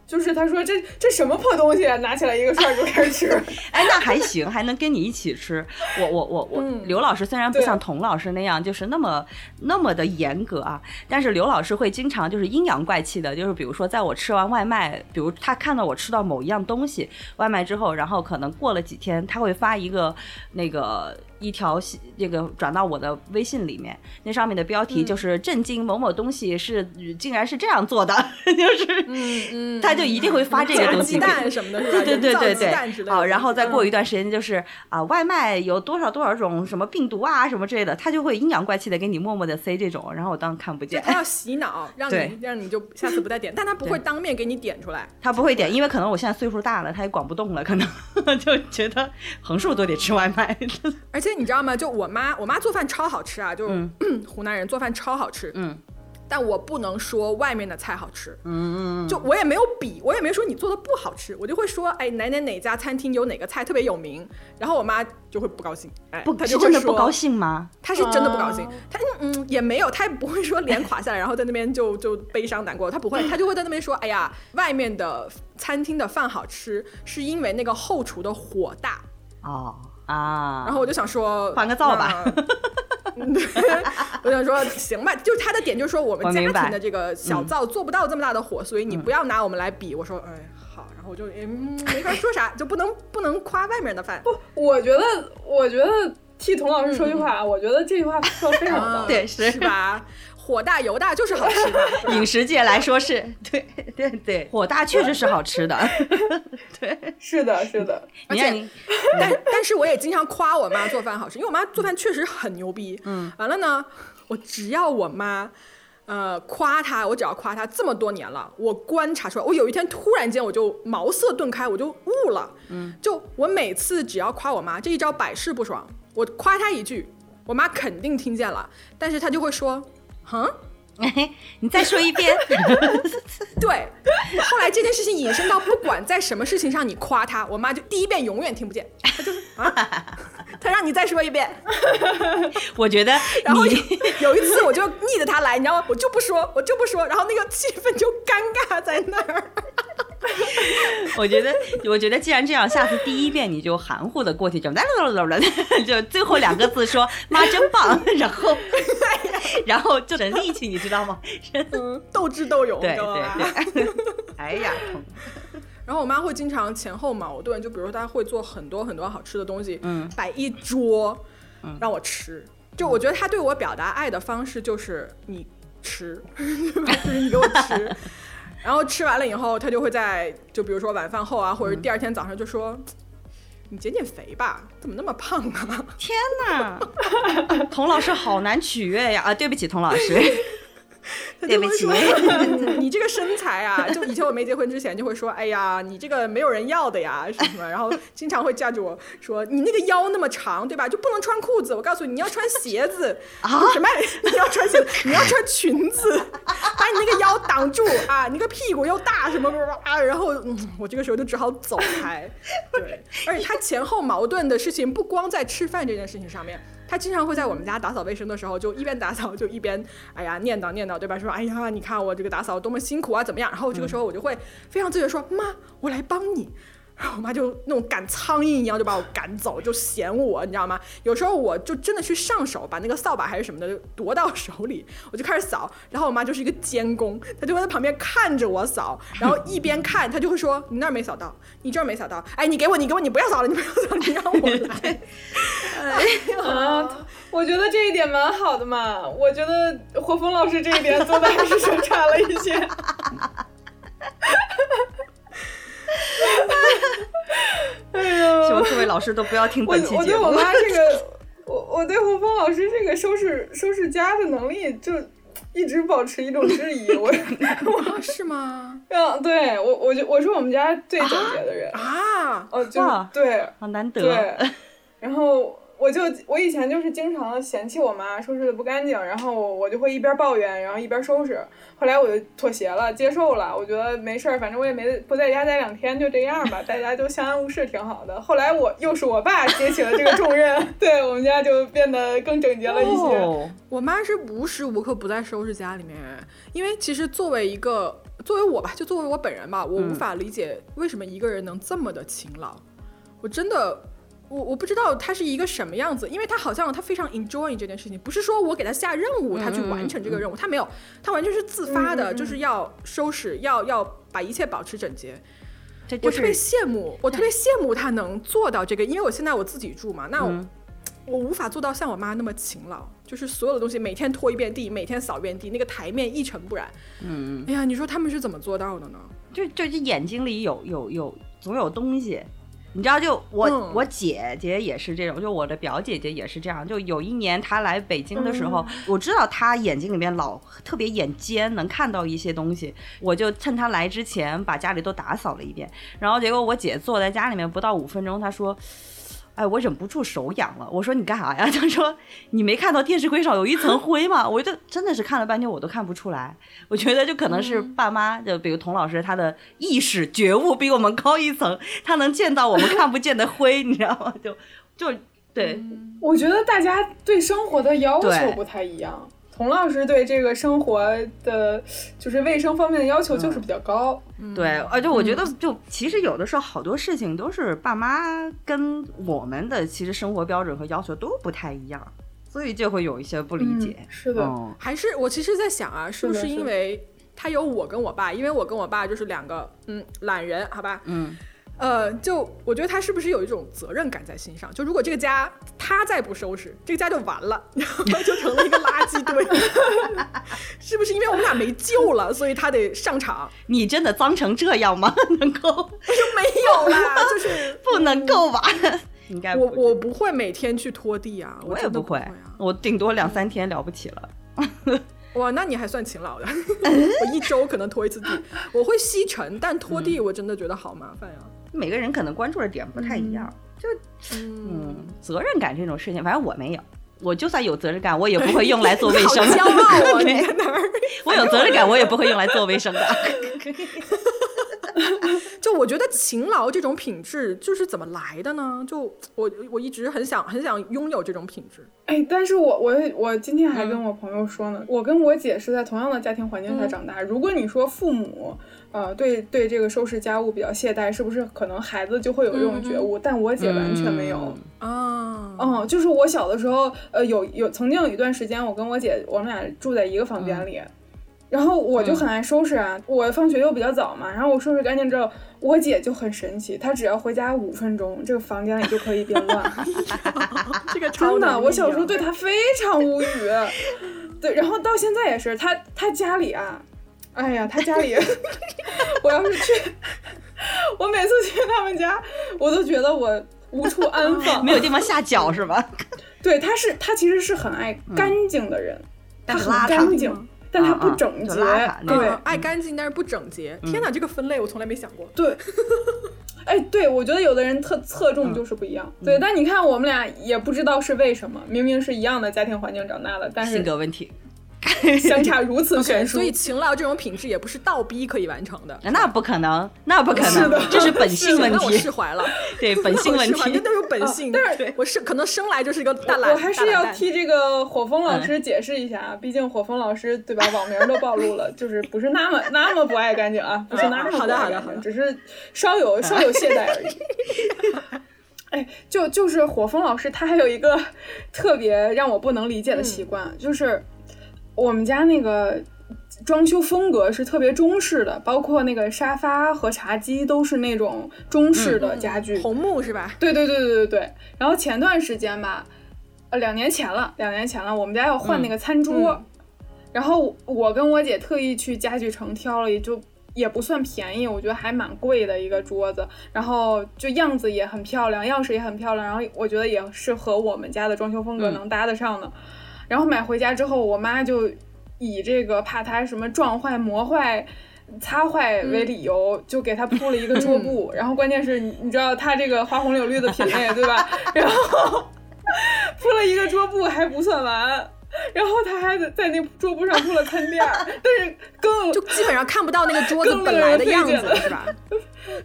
就是他说这这什么破东西，拿起来一个串就开始吃。哎，那还行，还能跟你一起吃。我我我我，刘老师虽然不像童老师那样，就是那么那么的严格啊，但是刘老师会经常就是阴阳怪气的，就是比如说在我吃完外卖，比如他看到我吃到某一样东西外卖之后，然后可能过了几天，他会发一个那个。一条这个转到我的微信里面，那上面的标题就是震惊某某东西是竟然是这样做的，就是他就一定会发这个东西，鸡蛋什么的，对。对对对对，好，然后再过一段时间就是啊，外卖有多少多少种什么病毒啊什么之类的，他就会阴阳怪气的给你默默的塞这种，然后我当看不见。他要洗脑，让你让你就下次不再点，但他不会当面给你点出来，他不会点，因为可能我现在岁数大了，他也管不动了，可能 就觉得横竖都得吃外卖，而且。你知道吗？就我妈，我妈做饭超好吃啊！就 湖南人做饭超好吃。嗯，但我不能说外面的菜好吃。嗯嗯就我也没有比，我也没说你做的不好吃，我就会说，哎，哪哪哪家餐厅有哪个菜特别有名，然后我妈就会不高兴。哎，不，她就真的不高兴吗？她是真的不高兴。她嗯也没有，她也不会说脸垮下来，然后在那边就就悲伤难过。她不会，她就会在那边说，哎呀，外面的餐厅的饭好吃，是因为那个后厨的火大。哦。啊，然后我就想说换个灶吧，我想说行吧，就是他的点就是说我们家庭的这个小灶做不到这么大的火，所以你不要拿我们来比。我说哎好，然后我就嗯没法说啥，就不能不能夸外面的饭。不，我觉得我觉得替童老师说句话，我觉得这句话说非常 棒，对是吧？火大油大就是好吃的，饮食界来说是 对对对，火大确实是好吃的，对，是的，是的。而且，但但是我也经常夸我妈做饭好吃，因为我妈做饭确实很牛逼。嗯，完了呢，我只要我妈，呃，夸她，我只要夸她这么多年了，我观察出来，我有一天突然间我就茅塞顿开，我就悟了。嗯，就我每次只要夸我妈，这一招百试不爽，我夸她一句，我妈肯定听见了，但是她就会说。哼，你再说一遍。对，后来这件事情引申到，不管在什么事情上你夸他，我妈就第一遍永远听不见，她就是啊，她让你再说一遍。我觉得，然后有一次我就逆着她来，你知道吗？我就不说，我就不说，然后那个气氛就尴尬在那儿。我觉得，我觉得既然这样，下次第一遍你就含糊的过去，就 就最后两个字说“ 妈真棒”，然后，然后就省力气，你知道吗？嗯斗智斗勇，对对对。哎呀，然后我妈会经常前后矛盾，就比如说她会做很多很多好吃的东西，嗯，摆一桌，让我吃。就我觉得她对我表达爱的方式就是你吃，就是你给我吃。然后吃完了以后，他就会在就比如说晚饭后啊，或者第二天早上就说：“你减减肥吧，怎么那么胖啊？”天哪，童老师好难取悦呀！啊，对不起，童老师。对不起，你这个身材啊，就以前我没结婚之前就会说，哎呀，你这个没有人要的呀，什么？然后经常会架着我说，你那个腰那么长，对吧？就不能穿裤子。我告诉你，你要穿鞋子啊？什么？你要穿鞋？你要穿裙子，把你那个腰挡住啊！你个屁股又大，什么啊？然后我这个时候就只好走开。对，而且他前后矛盾的事情不光在吃饭这件事情上面。他经常会在我们家打扫卫生的时候，就一边打扫就一边哎呀念叨念叨，对吧？说哎呀，你看我这个打扫多么辛苦啊，怎么样？然后这个时候我就会非常自觉说妈，我来帮你。然后我妈就那种赶苍蝇一样就把我赶走，就嫌我，你知道吗？有时候我就真的去上手，把那个扫把还是什么的夺到手里，我就开始扫。然后我妈就是一个监工，她就会在旁边看着我扫，然后一边看，她就会说：“你那儿没扫到，你这儿没扫到，哎，你给我，你给我，你不要扫了，你不要扫，你让我来。”啊，我觉得这一点蛮好的嘛。我觉得火风老师这一点做的还是生产了一些。老师都不要听本期节目。我对我妈这个，我我对洪峰老师这个收拾收拾家的能力，就一直保持一种质疑。我我 是吗？嗯，对我，我就我是我们家最整洁的人啊！哦，就对，好难得。对，然后。我就我以前就是经常嫌弃我妈收拾的不干净，然后我就会一边抱怨，然后一边收拾。后来我就妥协了，接受了。我觉得没事儿，反正我也没不在家待两天，就这样吧，大家都相安无事，挺好的。后来我又是我爸接起了这个重任，对我们家就变得更整洁了一些。我妈是无时无刻不在收拾家里面，因为其实作为一个作为我吧，就作为我本人吧，我无法理解为什么一个人能这么的勤劳，我真的。我我不知道他是一个什么样子，因为他好像他非常 enjoy 这件事情，不是说我给他下任务，他去完成这个任务，他没有，他完全是自发的，就是要收拾，要要把一切保持整洁。我特别羡慕，我特别羡慕他能做到这个，因为我现在我自己住嘛，那我我无法做到像我妈那么勤劳，就是所有的东西每天拖一遍地，每天扫一遍地，那个台面一尘不染。嗯，哎呀，你说他们是怎么做到的呢？就就眼睛里有有有总有东西。你知道，就我我姐姐也是这种，就我的表姐姐也是这样。就有一年她来北京的时候，我知道她眼睛里面老特别眼尖，能看到一些东西。我就趁她来之前把家里都打扫了一遍，然后结果我姐坐在家里面不到五分钟，她说。哎，我忍不住手痒了。我说你干啥呀？他说你没看到电视柜上有一层灰吗？我就真的是看了半天，我都看不出来。我觉得就可能是爸妈，就比如童老师，他的意识觉悟比我们高一层，他能见到我们看不见的灰，你知道吗？就就对，我觉得大家对生活的要求不太一样。童老师对这个生活的，就是卫生方面的要求就是比较高。对，而且我觉得，就其实有的时候好多事情都是爸妈跟我们的其实生活标准和要求都不太一样，所以就会有一些不理解。是的，还是我其实在想啊，是不是因为他有我跟我爸，因为我跟我爸就是两个嗯懒人，好吧？嗯。呃，就我觉得他是不是有一种责任感在心上？就如果这个家他再不收拾，这个家就完了，然 后就成了一个垃圾堆，是不是？因为我们俩没救了，所以他得上场。你真的脏成这样吗？能够？就没有啦，就是不能够吧？应该我我不会每天去拖地啊，我也不会，我顶多两三天了不起了。哇，那你还算勤劳的。我一周可能拖一次地，我会吸尘，但拖地我真的觉得好麻烦呀。每个人可能关注的点不太一样，就嗯，责任感这种事情，反正我没有。我就算有责任感，我也不会用来做卫生。骄傲啊！你在哪儿？我有责任感，我也不会用来做卫生的。就我觉得勤劳这种品质就是怎么来的呢？就我我一直很想很想拥有这种品质。哎，但是我我我今天还跟我朋友说呢，我跟我姐是在同样的家庭环境下长大。如果你说父母呃对对这个收拾家务比较懈怠，是不是可能孩子就会有这种觉悟？但我姐完全没有啊。嗯，就是我小的时候，呃，有有曾经有一段时间，我跟我姐我们俩住在一个房间里。然后我就很爱收拾啊，我放学又比较早嘛，然后我收拾干净之后，我姐就很神奇，她只要回家五分钟，这个房间里就可以变乱。这个真的，我小时候对她非常无语。对，然后到现在也是，她她家里啊，哎呀，她家里，我要是去，我每次去他们家，我都觉得我无处安放，没有地方下脚是吧？对，她是她其实是很爱干净的人，她很干净。但它不整洁，对，爱干净但是不整洁。天哪，这个分类我从来没想过。对，哎，对，我觉得有的人特侧重就是不一样。对，但你看我们俩也不知道是为什么，明明是一样的家庭环境长大的，但是性格问题。相差如此悬殊。所以勤劳这种品质也不是倒逼可以完成的。那不可能，那不可能，这是本性问题。那我释怀了。对，本性问题，这都是本性。但是，我是可能生来就是一个大懒。我还是要替这个火风老师解释一下啊，毕竟火风老师对吧，网名都暴露了，就是不是那么那么不爱干净啊，不是那么好的好的好的，只是稍有稍有懈怠而已。哎，就就是火风老师，他还有一个特别让我不能理解的习惯，就是我们家那个装修风格是特别中式的，包括那个沙发和茶几都是那种中式的家具，红木是吧？对对对对对对。然后前段时间吧，呃，两年前了，两年前了，我们家要换那个餐桌，然后我跟我姐特意去家具城挑了，也就。也不算便宜，我觉得还蛮贵的一个桌子，然后就样子也很漂亮，样式也很漂亮，然后我觉得也是和我们家的装修风格能搭得上的。然后买回家之后，我妈就以这个怕它什么撞坏、磨坏、擦坏为理由，就给它铺了一个桌布。然后关键是你知道它这个花红柳绿的品类对吧？然后铺了一个桌布还不算完。然后他还在在那桌布上铺了餐垫，但是更就基本上看不到那个桌子本来的样子，是吧？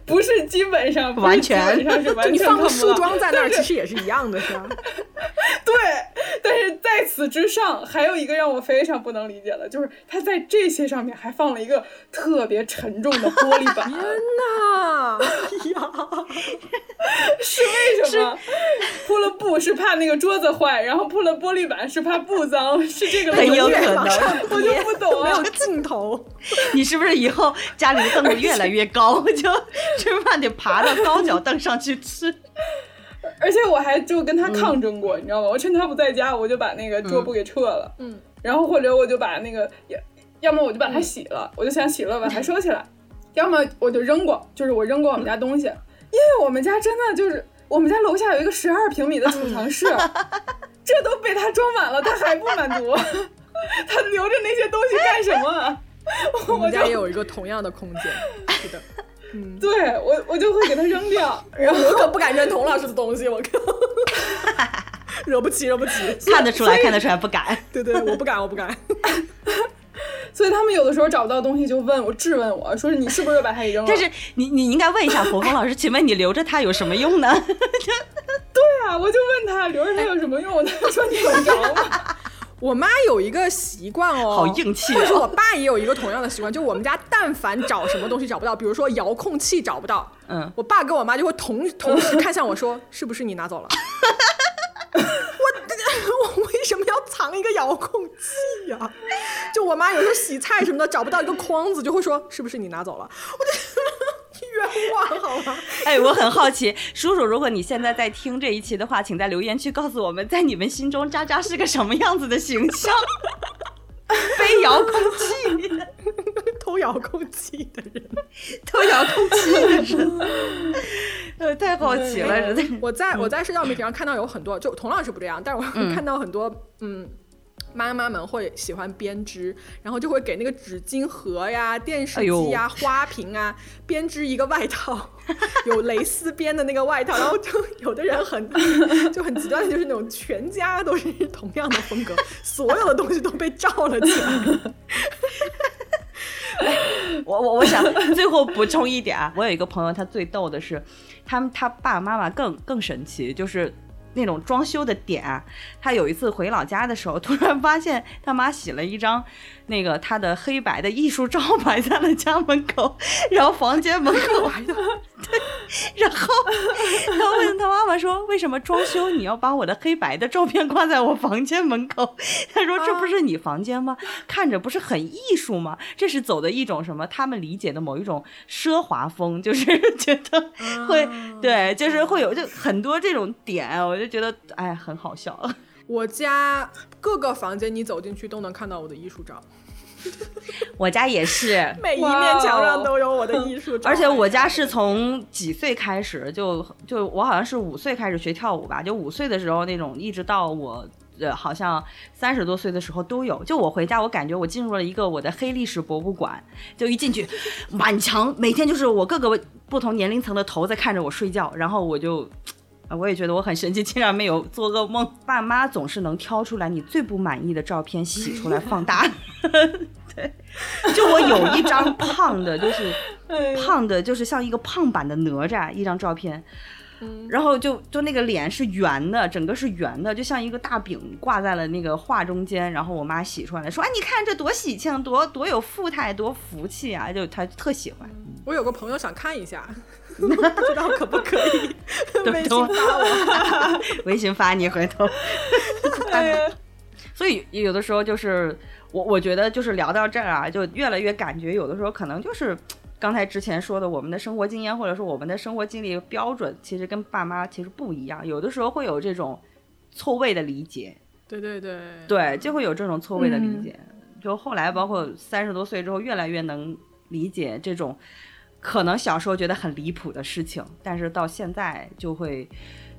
不是基本上，完全是完全你放个梳妆在那儿，其实也是一样的，是吧？对，但是在此之上，还有一个让我非常不能理解的，就是他在这些上面还放了一个特别沉重的玻璃板。天哪！呀，是为什么？铺了布是怕那个桌子坏，然后铺了玻璃板是怕布脏，是这个很有可能，我就不懂，没有镜头。你是不是以后家里的凳子越来越高，就？吃饭得爬到高脚凳上去吃，而且我还就跟他抗争过，你知道吗？我趁他不在家，我就把那个桌布给撤了，嗯，然后或者我就把那个要要么我就把它洗了，我就想洗了把它收起来，要么我就扔过，就是我扔过我们家东西，因为我们家真的就是我们家楼下有一个十二平米的储藏室，这都被他装满了，他还不满足，他留着那些东西干什么？我们家也有一个同样的空间，是的。嗯 对我，我就会给他扔掉。然后我可不敢扔童老师的东西，我靠，惹不起，惹不起。看得出来，看得出来，不敢。对对，我不敢，我不敢。所以他们有的时候找不到东西，就问我，质问我说：“你是不是把它给扔了？”但是你，你应该问一下国风老师，请问你留着它有什么用呢？对啊，我就问他留着它有什么用，他说你管着吗？我妈有一个习惯哦，好硬气。就是我爸也有一个同样的习惯，就我们家但凡找什么东西找不到，比如说遥控器找不到，嗯，我爸跟我妈就会同同时看向我说：“是不是你拿走了？”为什么要藏一个遥控器呀？就我妈有时候洗菜什么的找不到一个筐子，就会说：“是不是你拿走了？”我就。冤枉好吗？哎，我很好奇，叔叔，如果你现在在听这一期的话，请在留言区告诉我们，在你们心中渣渣是个什么样子的形象？背遥控器，偷遥控器的人，偷遥控器的人，呃，太好奇了，真的。我在我在社交媒体上看到有很多，就童老师不这样，但是我看到很多，嗯。妈妈们会喜欢编织，然后就会给那个纸巾盒呀、电视机呀、花瓶啊编织一个外套，有蕾丝边的那个外套。然后就有的人很就很极端的，就是那种全家都是同样的风格，所有的东西都被罩了起来。我我我想最后补充一点啊，我有一个朋友，他最逗的是，他们他爸爸妈妈更更神奇，就是。那种装修的点，他有一次回老家的时候，突然发现他妈洗了一张。那个他的黑白的艺术照摆在了家门口，然后房间门口，对，然后他问他妈妈说：“为什么装修你要把我的黑白的照片挂在我房间门口？” 他说：“这不是你房间吗？看着不是很艺术吗？这是走的一种什么？他们理解的某一种奢华风，就是觉得会对，就是会有就很多这种点，我就觉得哎，很好笑。”我家各个房间，你走进去都能看到我的艺术照。我家也是，每一面墙上都有我的艺术照。而且我家是从几岁开始，就就我好像是五岁开始学跳舞吧，就五岁的时候那种，一直到我呃好像三十多岁的时候都有。就我回家，我感觉我进入了一个我的黑历史博物馆。就一进去，满墙每天就是我各个不同年龄层的头在看着我睡觉，然后我就。我也觉得我很神奇，竟然没有做噩梦。爸妈总是能挑出来你最不满意的照片，洗出来放大。对，就我有一张胖的，就是胖的，就是像一个胖版的哪吒一张照片。然后就就那个脸是圆的，整个是圆的，就像一个大饼挂在了那个画中间。然后我妈洗出来说：“哎，你看这多喜庆，多多有富态，多福气啊！”就她特喜欢。我有个朋友想看一下，不知道可不可以 微信发我？微信发你回头。所以有的时候就是我，我觉得就是聊到这儿啊，就越来越感觉有的时候可能就是。刚才之前说的，我们的生活经验或者说我们的生活经历标准，其实跟爸妈其实不一样，有的时候会有这种错位的理解。对对对，对，就会有这种错位的理解。就后来包括三十多岁之后，越来越能理解这种可能小时候觉得很离谱的事情，但是到现在就会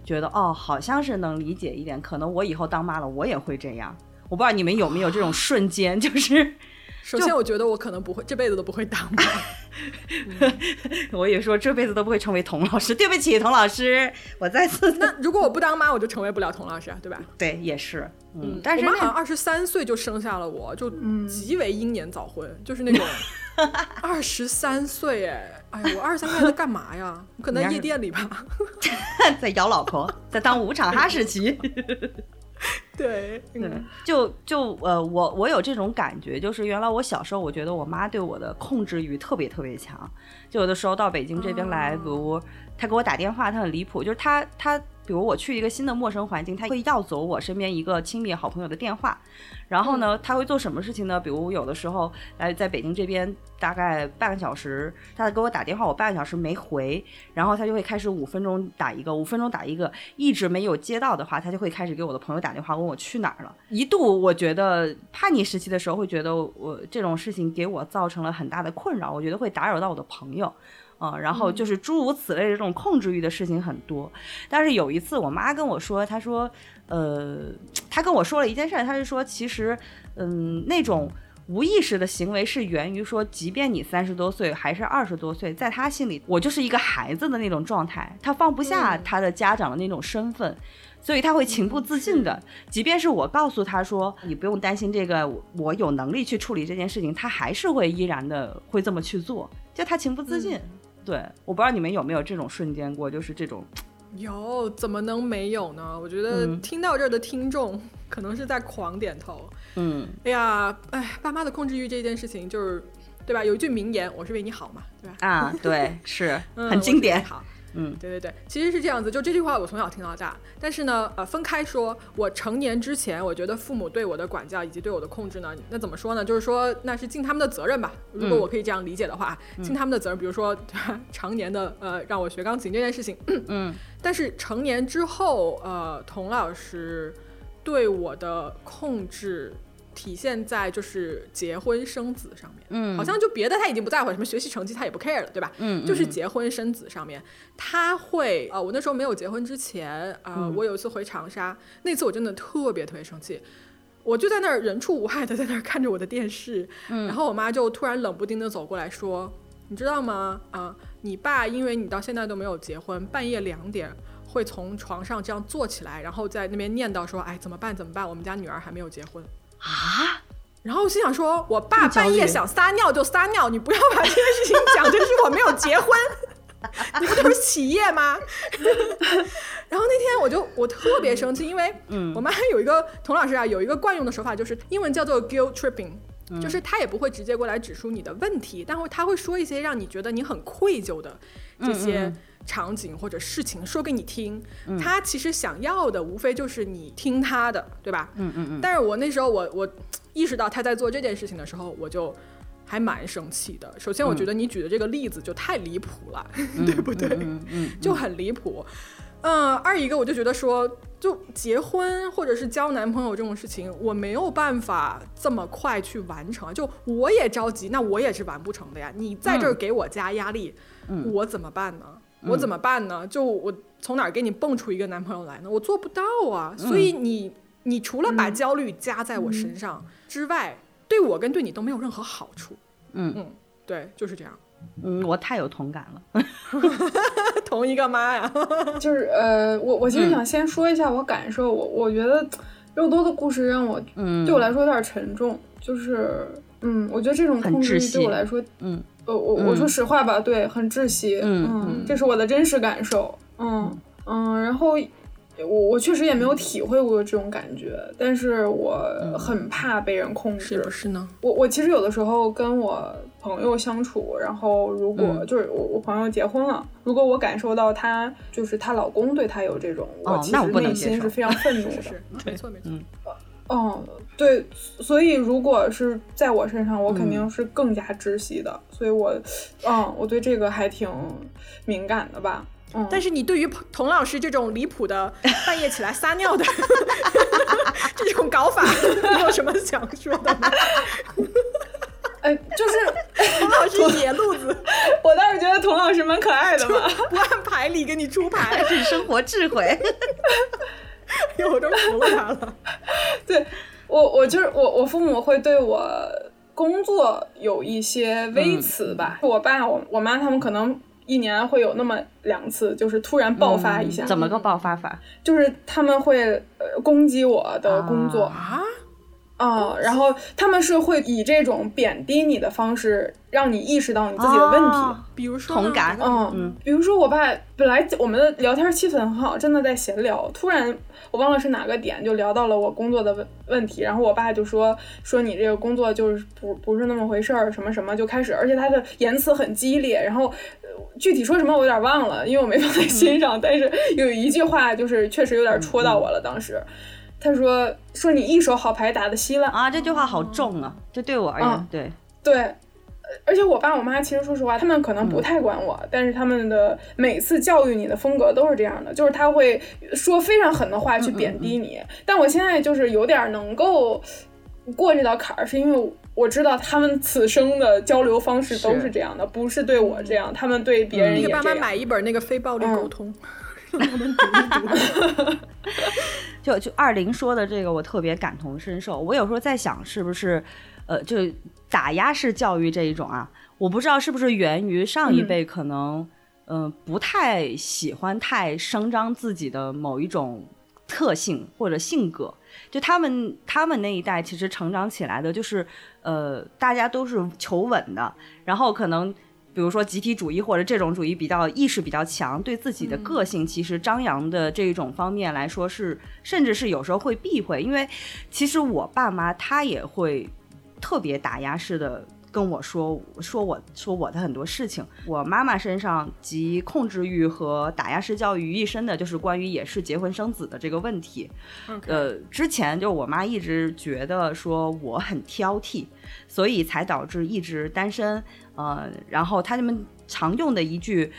觉得哦，好像是能理解一点。可能我以后当妈了，我也会这样。我不知道你们有没有这种瞬间，就是。首先，我觉得我可能不会，这辈子都不会当妈。我也说这辈子都不会成为童老师。对不起，童老师，我再次。那如果我不当妈，我就成为不了童老师，对吧？对，也是。嗯，但是我妈好像二十三岁就生下了我，就极为英年早婚，就是那种 二十三岁，哎，哎呀，我二十三块在干嘛呀？可能夜店里吧，在摇老婆，在当五场哈士奇。对，对，就就呃，我我有这种感觉，就是原来我小时候，我觉得我妈对我的控制欲特别特别强，就有的时候到北京这边来，比如她给我打电话，她很离谱，就是她她。比如我去一个新的陌生环境，他会要走我身边一个亲密好朋友的电话，然后呢，他会做什么事情呢？比如有的时候来在北京这边大概半个小时，他给我打电话，我半个小时没回，然后他就会开始五分钟打一个，五分钟打一个，一直没有接到的话，他就会开始给我的朋友打电话问我去哪儿了。一度我觉得叛逆时期的时候会觉得我这种事情给我造成了很大的困扰，我觉得会打扰到我的朋友。嗯，然后就是诸如此类的这种控制欲的事情很多，但是有一次我妈跟我说，她说，呃，她跟我说了一件事，她是说，其实，嗯，那种无意识的行为是源于说，即便你三十多岁还是二十多岁，在她心里，我就是一个孩子的那种状态，她放不下她的家长的那种身份，所以她会情不自禁的，即便是我告诉她说，你不用担心这个，我有能力去处理这件事情，她还是会依然的会这么去做，就她情不自禁。对，我不知道你们有没有这种瞬间过，就是这种，有，怎么能没有呢？我觉得听到这儿的听众可能是在狂点头。嗯，哎呀，哎，爸妈的控制欲这件事情，就是，对吧？有一句名言，我是为你好嘛，对吧？啊，对，是 很经典。好。嗯，对对对，其实是这样子，就这句话我从小听到大。但是呢，呃，分开说，我成年之前，我觉得父母对我的管教以及对我的控制呢，那怎么说呢？就是说那是尽他们的责任吧。如果我可以这样理解的话，尽他们的责任，比如说常年的呃让我学钢琴这件事情。嗯。但是成年之后，呃，童老师对我的控制。体现在就是结婚生子上面，嗯，好像就别的他已经不在乎，什么学习成绩他也不 care 了，对吧？嗯，就是结婚生子上面，他会呃，我那时候没有结婚之前啊，我有一次回长沙，那次我真的特别特别生气，我就在那儿人畜无害的在那儿看着我的电视，嗯，然后我妈就突然冷不丁的走过来说，你知道吗？啊，你爸因为你到现在都没有结婚，半夜两点会从床上这样坐起来，然后在那边念叨说，哎，怎么办？怎么办？我们家女儿还没有结婚。啊！然后我心想说，我爸半夜想撒尿就撒尿，你不要把这件事情讲成是我没有结婚，你不就是企业吗？然后那天我就我特别生气，因为我妈有一个童老师啊，有一个惯用的手法，就是英文叫做 guilt tripping，就是他也不会直接过来指出你的问题，但会他会说一些让你觉得你很愧疚的这些。场景或者事情说给你听，他其实想要的无非就是你听他的，对吧？嗯嗯嗯。但是我那时候我我意识到他在做这件事情的时候，我就还蛮生气的。首先，我觉得你举的这个例子就太离谱了，对不对？嗯嗯。就很离谱。嗯，二一个我就觉得说，就结婚或者是交男朋友这种事情，我没有办法这么快去完成。就我也着急，那我也是完不成的呀。你在这儿给我加压力，我怎么办呢？我怎么办呢？就我从哪儿给你蹦出一个男朋友来呢？我做不到啊！所以你你除了把焦虑加在我身上之外，对我跟对你都没有任何好处。嗯嗯，对，就是这样。嗯，我太有同感了，同一个妈呀。就是呃，我我其实想先说一下我感受，我我觉得肉多的故事让我对我来说有点沉重，就是嗯，我觉得这种控制欲对我来说，嗯，呃，我我说实话吧，对，很窒息，嗯，这是我的真实感受，嗯嗯，然后。我我确实也没有体会过这种感觉，但是我很怕被人控制。是是呢。我我其实有的时候跟我朋友相处，然后如果就是我我朋友结婚了，如果我感受到她就是她老公对她有这种，我其实内心是非常愤怒的。是，没错没错。嗯，对，所以如果是在我身上，我肯定是更加窒息的。所以我，嗯，我对这个还挺敏感的吧。嗯但是你对于童老师这种离谱的 半夜起来撒尿的 这种搞法，你有什么想说的吗？哎，就是童老师野路子，我倒是觉得童老师蛮可爱的嘛，不按牌理给你出牌，是生活智慧。我都服了他了。对我，我就是我，我父母会对我工作有一些微词吧。我爸、我我妈他们可能。一年会有那么两次，就是突然爆发一下。怎么个爆发法？就是他们会呃攻击我的工作啊啊，然后他们是会以这种贬低你的方式，让你意识到你自己的问题。比如说同感，嗯，比如说我爸本来我们的聊天气氛很好，真的在闲聊，突然。我忘了是哪个点，就聊到了我工作的问问题，然后我爸就说说你这个工作就是不不是那么回事儿，什么什么就开始，而且他的言辞很激烈，然后具体说什么我有点忘了，因为我没放在心上，但是有一句话就是确实有点戳到我了，当时他说说你一手好牌打得稀烂。啊，这句话好重啊，这对我而言，对。对。而且我爸我妈其实说实话，他们可能不太管我，但是他们的每次教育你的风格都是这样的，就是他会说非常狠的话去贬低你。但我现在就是有点能够过这道坎儿，是因为我知道他们此生的交流方式都是。这样的，不是对我这样，他们对别人也这样。你给爸妈买一本那个非暴力沟通，让他们读一读。就就二零说的这个，我特别感同身受。我有时候在想，是不是呃，就。打压式教育这一种啊，我不知道是不是源于上一辈可能，嗯，不太喜欢太声张自己的某一种特性或者性格。就他们他们那一代其实成长起来的就是，呃，大家都是求稳的，然后可能比如说集体主义或者这种主义比较意识比较强，对自己的个性其实张扬的这一种方面来说是，甚至是有时候会避讳，因为其实我爸妈他也会。特别打压式的跟我说说我说我的很多事情，我妈妈身上集控制欲和打压式教育于一身的，就是关于也是结婚生子的这个问题。呃，之前就我妈一直觉得说我很挑剔，所以才导致一直单身。呃，然后他们常用的一句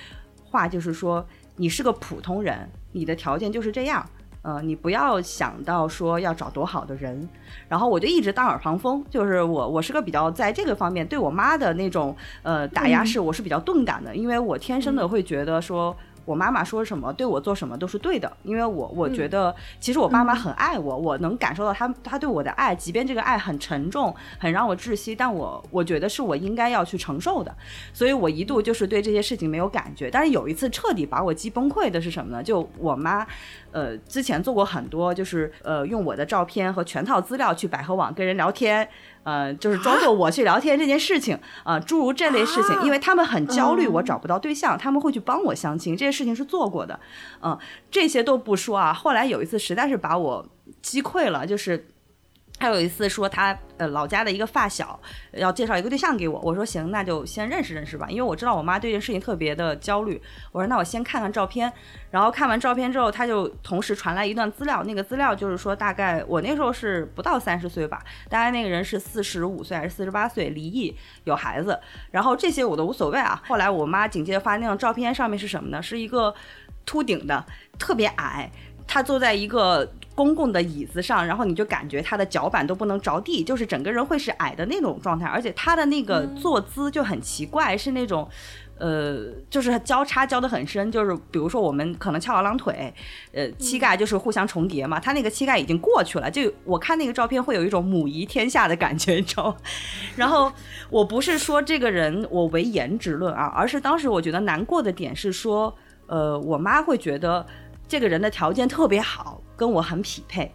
话就是说，你是个普通人，你的条件就是这样。呃，你不要想到说要找多好的人，然后我就一直当耳旁风，就是我我是个比较在这个方面对我妈的那种呃打压式，我是比较钝感的，因为我天生的会觉得说。我妈妈说什么，对我做什么都是对的，因为我我觉得其实我爸妈很爱我，我能感受到他他对我的爱，即便这个爱很沉重，很让我窒息，但我我觉得是我应该要去承受的，所以我一度就是对这些事情没有感觉。但是有一次彻底把我击崩溃的是什么呢？就我妈，呃，之前做过很多，就是呃用我的照片和全套资料去百合网跟人聊天。呃，就是装作我去聊天这件事情啊，诸如这类事情，因为他们很焦虑，我找不到对象，他们会去帮我相亲，这些事情是做过的，嗯，这些都不说啊。后来有一次实在是把我击溃了，就是。他有一次说他呃老家的一个发小要介绍一个对象给我，我说行，那就先认识认识吧，因为我知道我妈对这件事情特别的焦虑。我说那我先看看照片，然后看完照片之后，他就同时传来一段资料，那个资料就是说大概我那时候是不到三十岁吧，大概那个人是四十五岁还是四十八岁，离异有孩子，然后这些我都无所谓啊。后来我妈紧接着发那张照片，上面是什么呢？是一个秃顶的，特别矮，他坐在一个。公共的椅子上，然后你就感觉他的脚板都不能着地，就是整个人会是矮的那种状态，而且他的那个坐姿就很奇怪，是那种呃，就是交叉交的很深，就是比如说我们可能翘二郎腿，呃，膝盖就是互相重叠嘛。他那个膝盖已经过去了，就我看那个照片会有一种母仪天下的感觉，你知道吗。然后我不是说这个人我为颜值论啊，而是当时我觉得难过的点是说，呃，我妈会觉得这个人的条件特别好，跟我很匹配。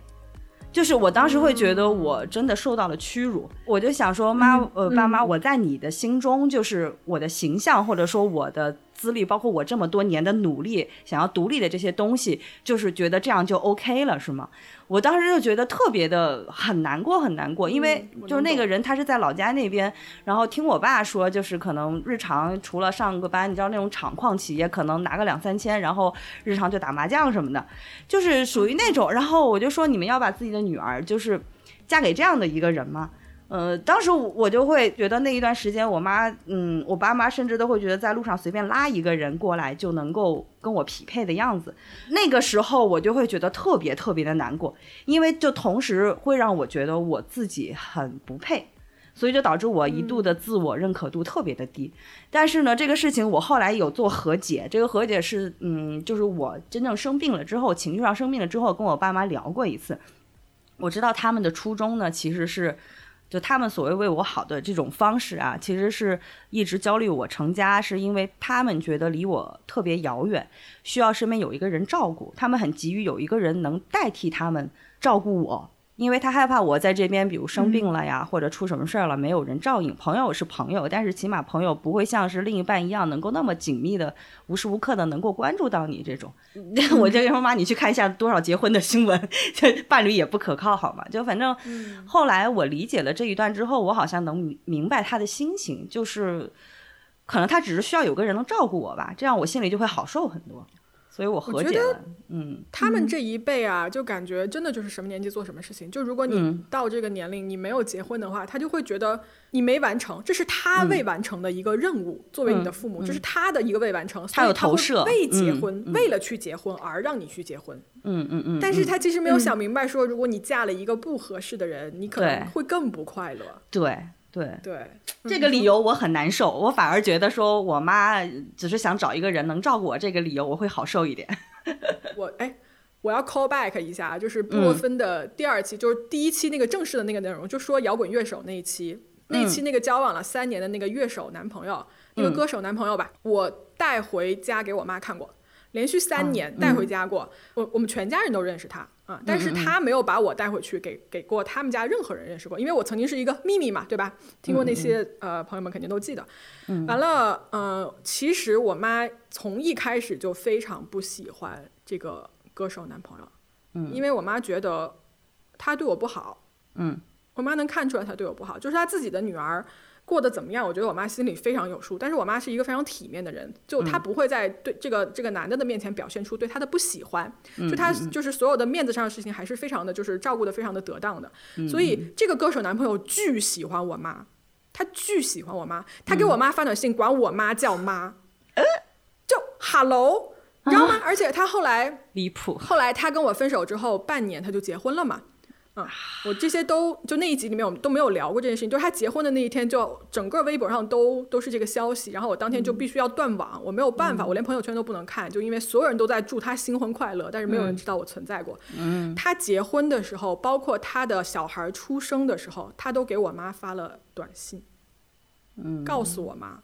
就是我当时会觉得我真的受到了屈辱，我就想说妈，呃，爸妈，我在你的心中就是我的形象，或者说我的。资历包括我这么多年的努力，想要独立的这些东西，就是觉得这样就 OK 了，是吗？我当时就觉得特别的很难过，很难过，因为就是那个人他是在老家那边，然后听我爸说，就是可能日常除了上个班，你知道那种厂矿企业，可能拿个两三千，然后日常就打麻将什么的，就是属于那种。然后我就说，你们要把自己的女儿就是嫁给这样的一个人吗？呃，当时我就会觉得那一段时间，我妈，嗯，我爸妈甚至都会觉得在路上随便拉一个人过来就能够跟我匹配的样子。那个时候我就会觉得特别特别的难过，因为就同时会让我觉得我自己很不配，所以就导致我一度的自我认可度特别的低。但是呢，这个事情我后来有做和解，这个和解是，嗯，就是我真正生病了之后，情绪上生病了之后，跟我爸妈聊过一次，我知道他们的初衷呢，其实是。就他们所谓为我好的这种方式啊，其实是一直焦虑我成家，是因为他们觉得离我特别遥远，需要身边有一个人照顾，他们很急于有一个人能代替他们照顾我。因为他害怕我在这边，比如生病了呀，或者出什么事儿了，没有人照应。朋友是朋友，但是起码朋友不会像是另一半一样，能够那么紧密的、无时无刻的能够关注到你这种。我就说妈，你去看一下多少结婚的新闻，这伴侣也不可靠，好吗？就反正后来我理解了这一段之后，我好像能明白他的心情，就是可能他只是需要有个人能照顾我吧，这样我心里就会好受很多。所以我和解了。嗯，他们这一辈啊，就感觉真的就是什么年纪做什么事情。就如果你到这个年龄，你没有结婚的话，他就会觉得你没完成，这是他未完成的一个任务。作为你的父母，这是他的一个未完成，他有投射，为结婚，为了去结婚而让你去结婚。嗯嗯嗯。但是他其实没有想明白，说如果你嫁了一个不合适的人，你可能会更不快乐。对。对。对，这个理由我很难受，我反而觉得说我妈只是想找一个人能照顾我，这个理由我会好受一点。我哎，我要 call back 一下，就是布洛芬的第二期，就是第一期那个正式的那个内容，就说摇滚乐手那一期，那一期那个交往了三年的那个乐手男朋友，那个歌手男朋友吧，我带回家给我妈看过。连续三年带回家过，我我们全家人都认识他啊，但是他没有把我带回去给给过他们家任何人认识过，因为我曾经是一个秘密嘛，对吧？听过那些呃朋友们肯定都记得。完了，呃，其实我妈从一开始就非常不喜欢这个歌手男朋友，嗯，因为我妈觉得他对我不好，嗯，我妈能看出来他对我不好，就是他自己的女儿。过得怎么样？我觉得我妈心里非常有数。但是我妈是一个非常体面的人，就她不会在对这个这个男的的面前表现出对他的不喜欢。就她就是所有的面子上的事情，还是非常的就是照顾的非常的得当的。所以这个歌手男朋友巨喜欢我妈，他巨喜欢我妈，他给我妈发短信，管我妈叫妈，就 hello，你知道吗？而且他后来离谱，后来他跟我分手之后半年他就结婚了嘛。嗯，我这些都就那一集里面我们都没有聊过这件事情，就是他结婚的那一天，就整个微博上都都是这个消息，然后我当天就必须要断网，我没有办法，我连朋友圈都不能看，就因为所有人都在祝他新婚快乐，但是没有人知道我存在过。嗯，他结婚的时候，包括他的小孩出生的时候，他都给我妈发了短信，嗯，告诉我妈，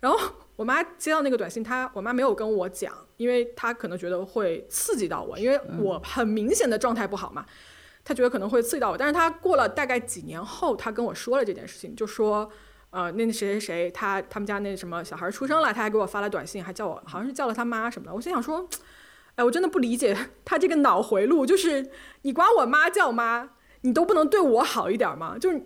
然后我妈接到那个短信，她我妈没有跟我讲，因为她可能觉得会刺激到我，因为我很明显的状态不好嘛。他觉得可能会刺激到我，但是他过了大概几年后，他跟我说了这件事情，就说，呃，那谁谁谁，他他们家那什么小孩出生了，他还给我发了短信，还叫我，好像是叫了他妈什么的。我心想说，哎，我真的不理解他这个脑回路，就是你管我妈叫妈，你都不能对我好一点吗？就是。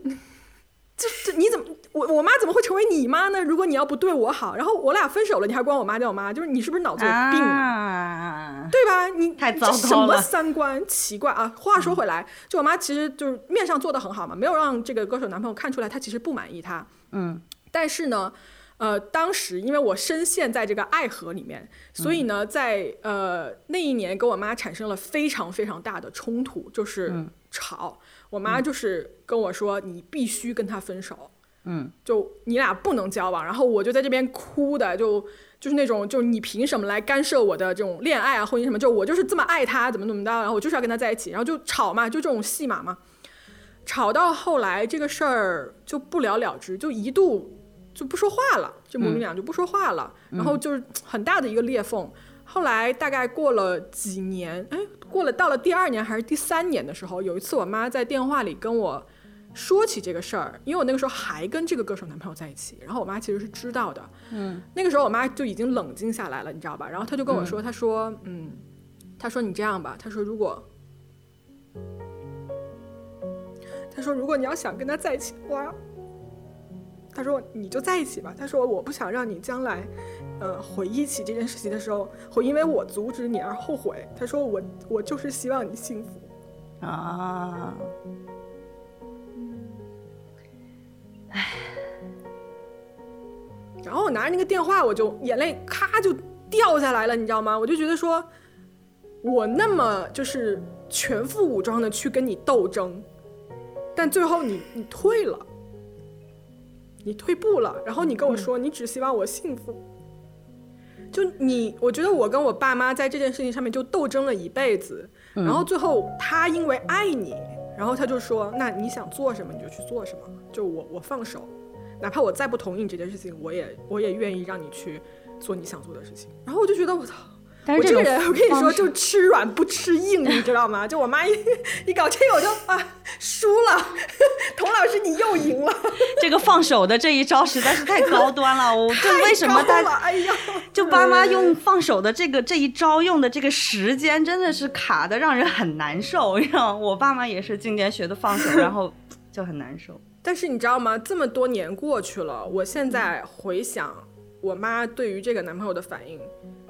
这这你怎么我我妈怎么会成为你妈呢？如果你要不对我好，然后我俩分手了，你还管我妈叫我妈，就是你是不是脑子有病啊？对吧？你太糟糕了。什么三观奇怪啊？话说回来，就我妈其实就是面上做的很好嘛，没有让这个歌手男朋友看出来她其实不满意他。嗯。但是呢，呃，当时因为我深陷在这个爱河里面，所以呢，在呃那一年跟我妈产生了非常非常大的冲突，就是吵。我妈就是跟我说：“你必须跟他分手。”嗯，就你俩不能交往，然后我就在这边哭的，就就是那种，就你凭什么来干涉我的这种恋爱啊、婚姻什么？就我就是这么爱他，怎么怎么的，然后我就是要跟他在一起，然后就吵嘛，就这种戏码嘛，吵到后来这个事儿就不了了之，就一度就不说话了，就母女俩就不说话了，然后就是很大的一个裂缝。后来大概过了几年，哎，过了到了第二年还是第三年的时候，有一次我妈在电话里跟我说起这个事儿，因为我那个时候还跟这个歌手男朋友在一起，然后我妈其实是知道的，嗯，那个时候我妈就已经冷静下来了，你知道吧？然后她就跟我说，她说，嗯，她说你这样吧，她说如果，她说如果你要想跟他在一起的话，她说你就在一起吧，她说我不想让你将来。呃，回忆起这件事情的时候，会因为我阻止你而后悔。他说我我就是希望你幸福啊，唉。然后我拿着那个电话，我就眼泪咔就掉下来了，你知道吗？我就觉得说，我那么就是全副武装的去跟你斗争，但最后你你退了，你退步了，然后你跟我说你只希望我幸福。就你，我觉得我跟我爸妈在这件事情上面就斗争了一辈子，然后最后他因为爱你，然后他就说，那你想做什么你就去做什么，就我我放手，哪怕我再不同意你这件事情，我也我也愿意让你去做你想做的事情。然后我就觉得我操。我这个人，我跟你说，就吃软不吃硬，你知道吗？就我妈一一搞这个，我就啊输了。童老师，你又赢了。这个放手的这一招实在是太高端了。我就为什么他，哎呀，就爸妈用放手的这个这一招用的这个时间真的是卡的让人很难受。你知道，我爸妈也是今年学的放手，然后就很难受。但是你知道吗？这么多年过去了，我现在回想我妈对于这个男朋友的反应。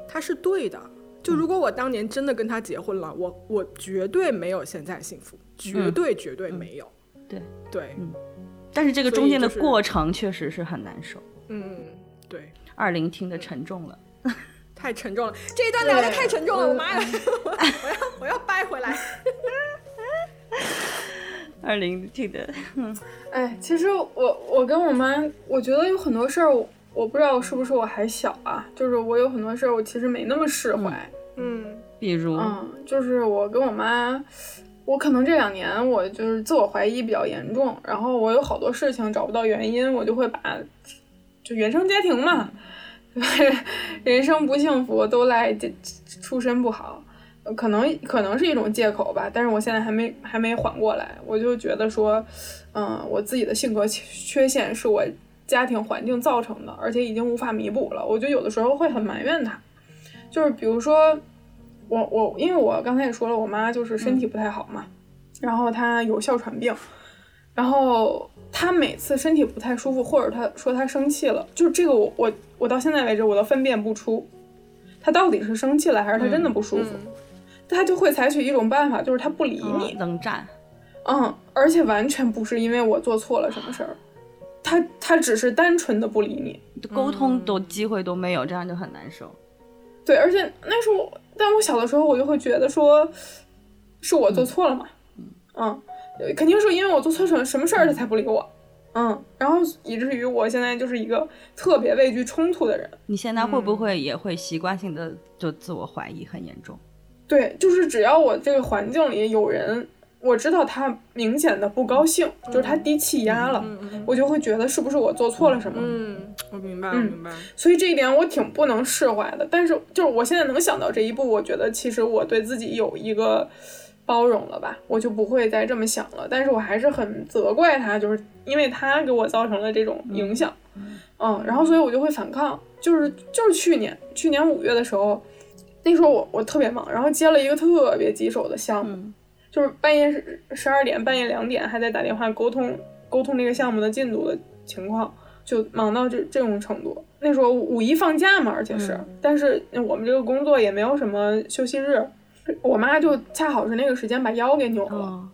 他是对的，就如果我当年真的跟他结婚了，我我绝对没有现在幸福，绝对绝对没有。对对，嗯，但是这个中间的过程确实是很难受。嗯，对。二零听的沉重了，太沉重了，这一段聊的太沉重了，我妈呀，我要我要掰回来。二零听的，哎，其实我我跟我妈，我觉得有很多事儿。我不知道是不是我还小啊，就是我有很多事儿，我其实没那么释怀。嗯，比如，嗯，就是我跟我妈，我可能这两年我就是自我怀疑比较严重，然后我有好多事情找不到原因，我就会把就原生家庭嘛，人生不幸福都赖这出身不好，可能可能是一种借口吧。但是我现在还没还没缓过来，我就觉得说，嗯，我自己的性格缺陷是我。家庭环境造成的，而且已经无法弥补了。我就有的时候会很埋怨他，就是比如说我我，因为我刚才也说了，我妈就是身体不太好嘛，然后她有哮喘病，然后她每次身体不太舒服，或者她说她生气了，就是这个我我我到现在为止我都分辨不出，她到底是生气了还是她真的不舒服，她就会采取一种办法，就是她不理你，冷战，嗯，而且完全不是因为我做错了什么事儿。他他只是单纯的不理你，沟通都机会都没有，这样就很难受。对，而且那时候，但我小的时候，我就会觉得说，是我做错了嘛，嗯，肯定是因为我做错什么什么事儿，他才不理我，嗯，然后以至于我现在就是一个特别畏惧冲突的人。你现在会不会也会习惯性的就自我怀疑很严重？对，就是只要我这个环境里有人。我知道他明显的不高兴，就是他低气压了，我就会觉得是不是我做错了什么？嗯，我明白，我明白。所以这一点我挺不能释怀的。但是就是我现在能想到这一步，我觉得其实我对自己有一个包容了吧，我就不会再这么想了。但是我还是很责怪他，就是因为他给我造成了这种影响，嗯，然后所以我就会反抗。就是就是去年去年五月的时候，那时候我我特别忙，然后接了一个特别棘手的项目。就是半夜十十二点，半夜两点还在打电话沟通沟通这个项目的进度的情况，就忙到这这种程度。那时候五一放假嘛，而且是，但是我们这个工作也没有什么休息日。我妈就恰好是那个时间把腰给扭了，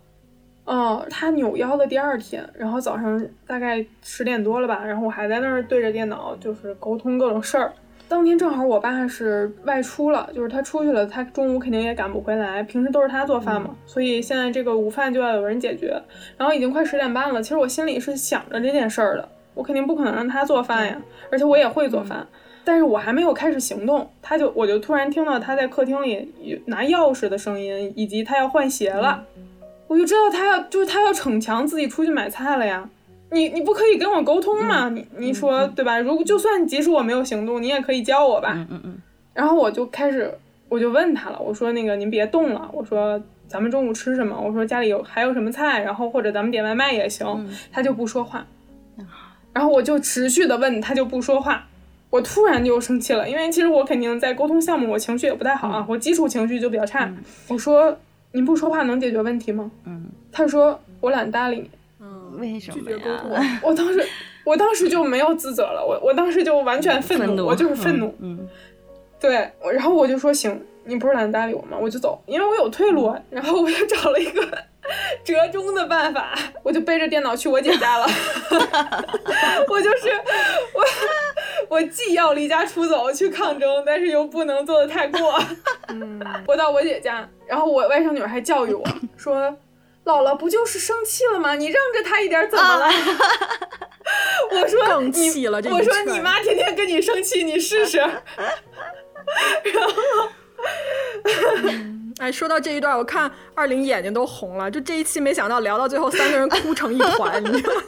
嗯，她扭腰的第二天，然后早上大概十点多了吧，然后我还在那儿对着电脑就是沟通各种事儿。当天正好我爸是外出了，就是他出去了，他中午肯定也赶不回来。平时都是他做饭嘛，所以现在这个午饭就要有人解决。然后已经快十点半了，其实我心里是想着这件事儿的，我肯定不可能让他做饭呀，而且我也会做饭。但是我还没有开始行动，他就我就突然听到他在客厅里拿钥匙的声音，以及他要换鞋了，我就知道他要就是他要逞强自己出去买菜了呀。你你不可以跟我沟通吗？你你说对吧？如果就算即使我没有行动，你也可以教我吧。嗯嗯嗯。然后我就开始我就问他了，我说那个您别动了，我说咱们中午吃什么？我说家里有还有什么菜？然后或者咱们点外卖也行。他就不说话，然后我就持续的问他就不说话。我突然就生气了，因为其实我肯定在沟通项目，我情绪也不太好啊，我基础情绪就比较差。我说您不说话能解决问题吗？嗯，他说我懒搭理你。嗯，为什么呀？我当时，我当时就没有自责了，我我当时就完全愤怒，我就是愤怒。嗯，对，然后我就说行，你不是懒得搭理我吗？我就走，因为我有退路。然后我就找了一个 折中的办法，我就背着电脑去我姐家了。我就是我。我既要离家出走去抗争，但是又不能做的太过。嗯，我到我姐家，然后我外甥女还教育我说：“姥姥不就是生气了吗？你让着她一点怎么了？” 我说：“更气了。”我说：“你妈天天跟你生气，你试试。”然后，哎，说到这一段，我看二零眼睛都红了。就这一期，没想到聊到最后，三个人哭成一团，你知道吗？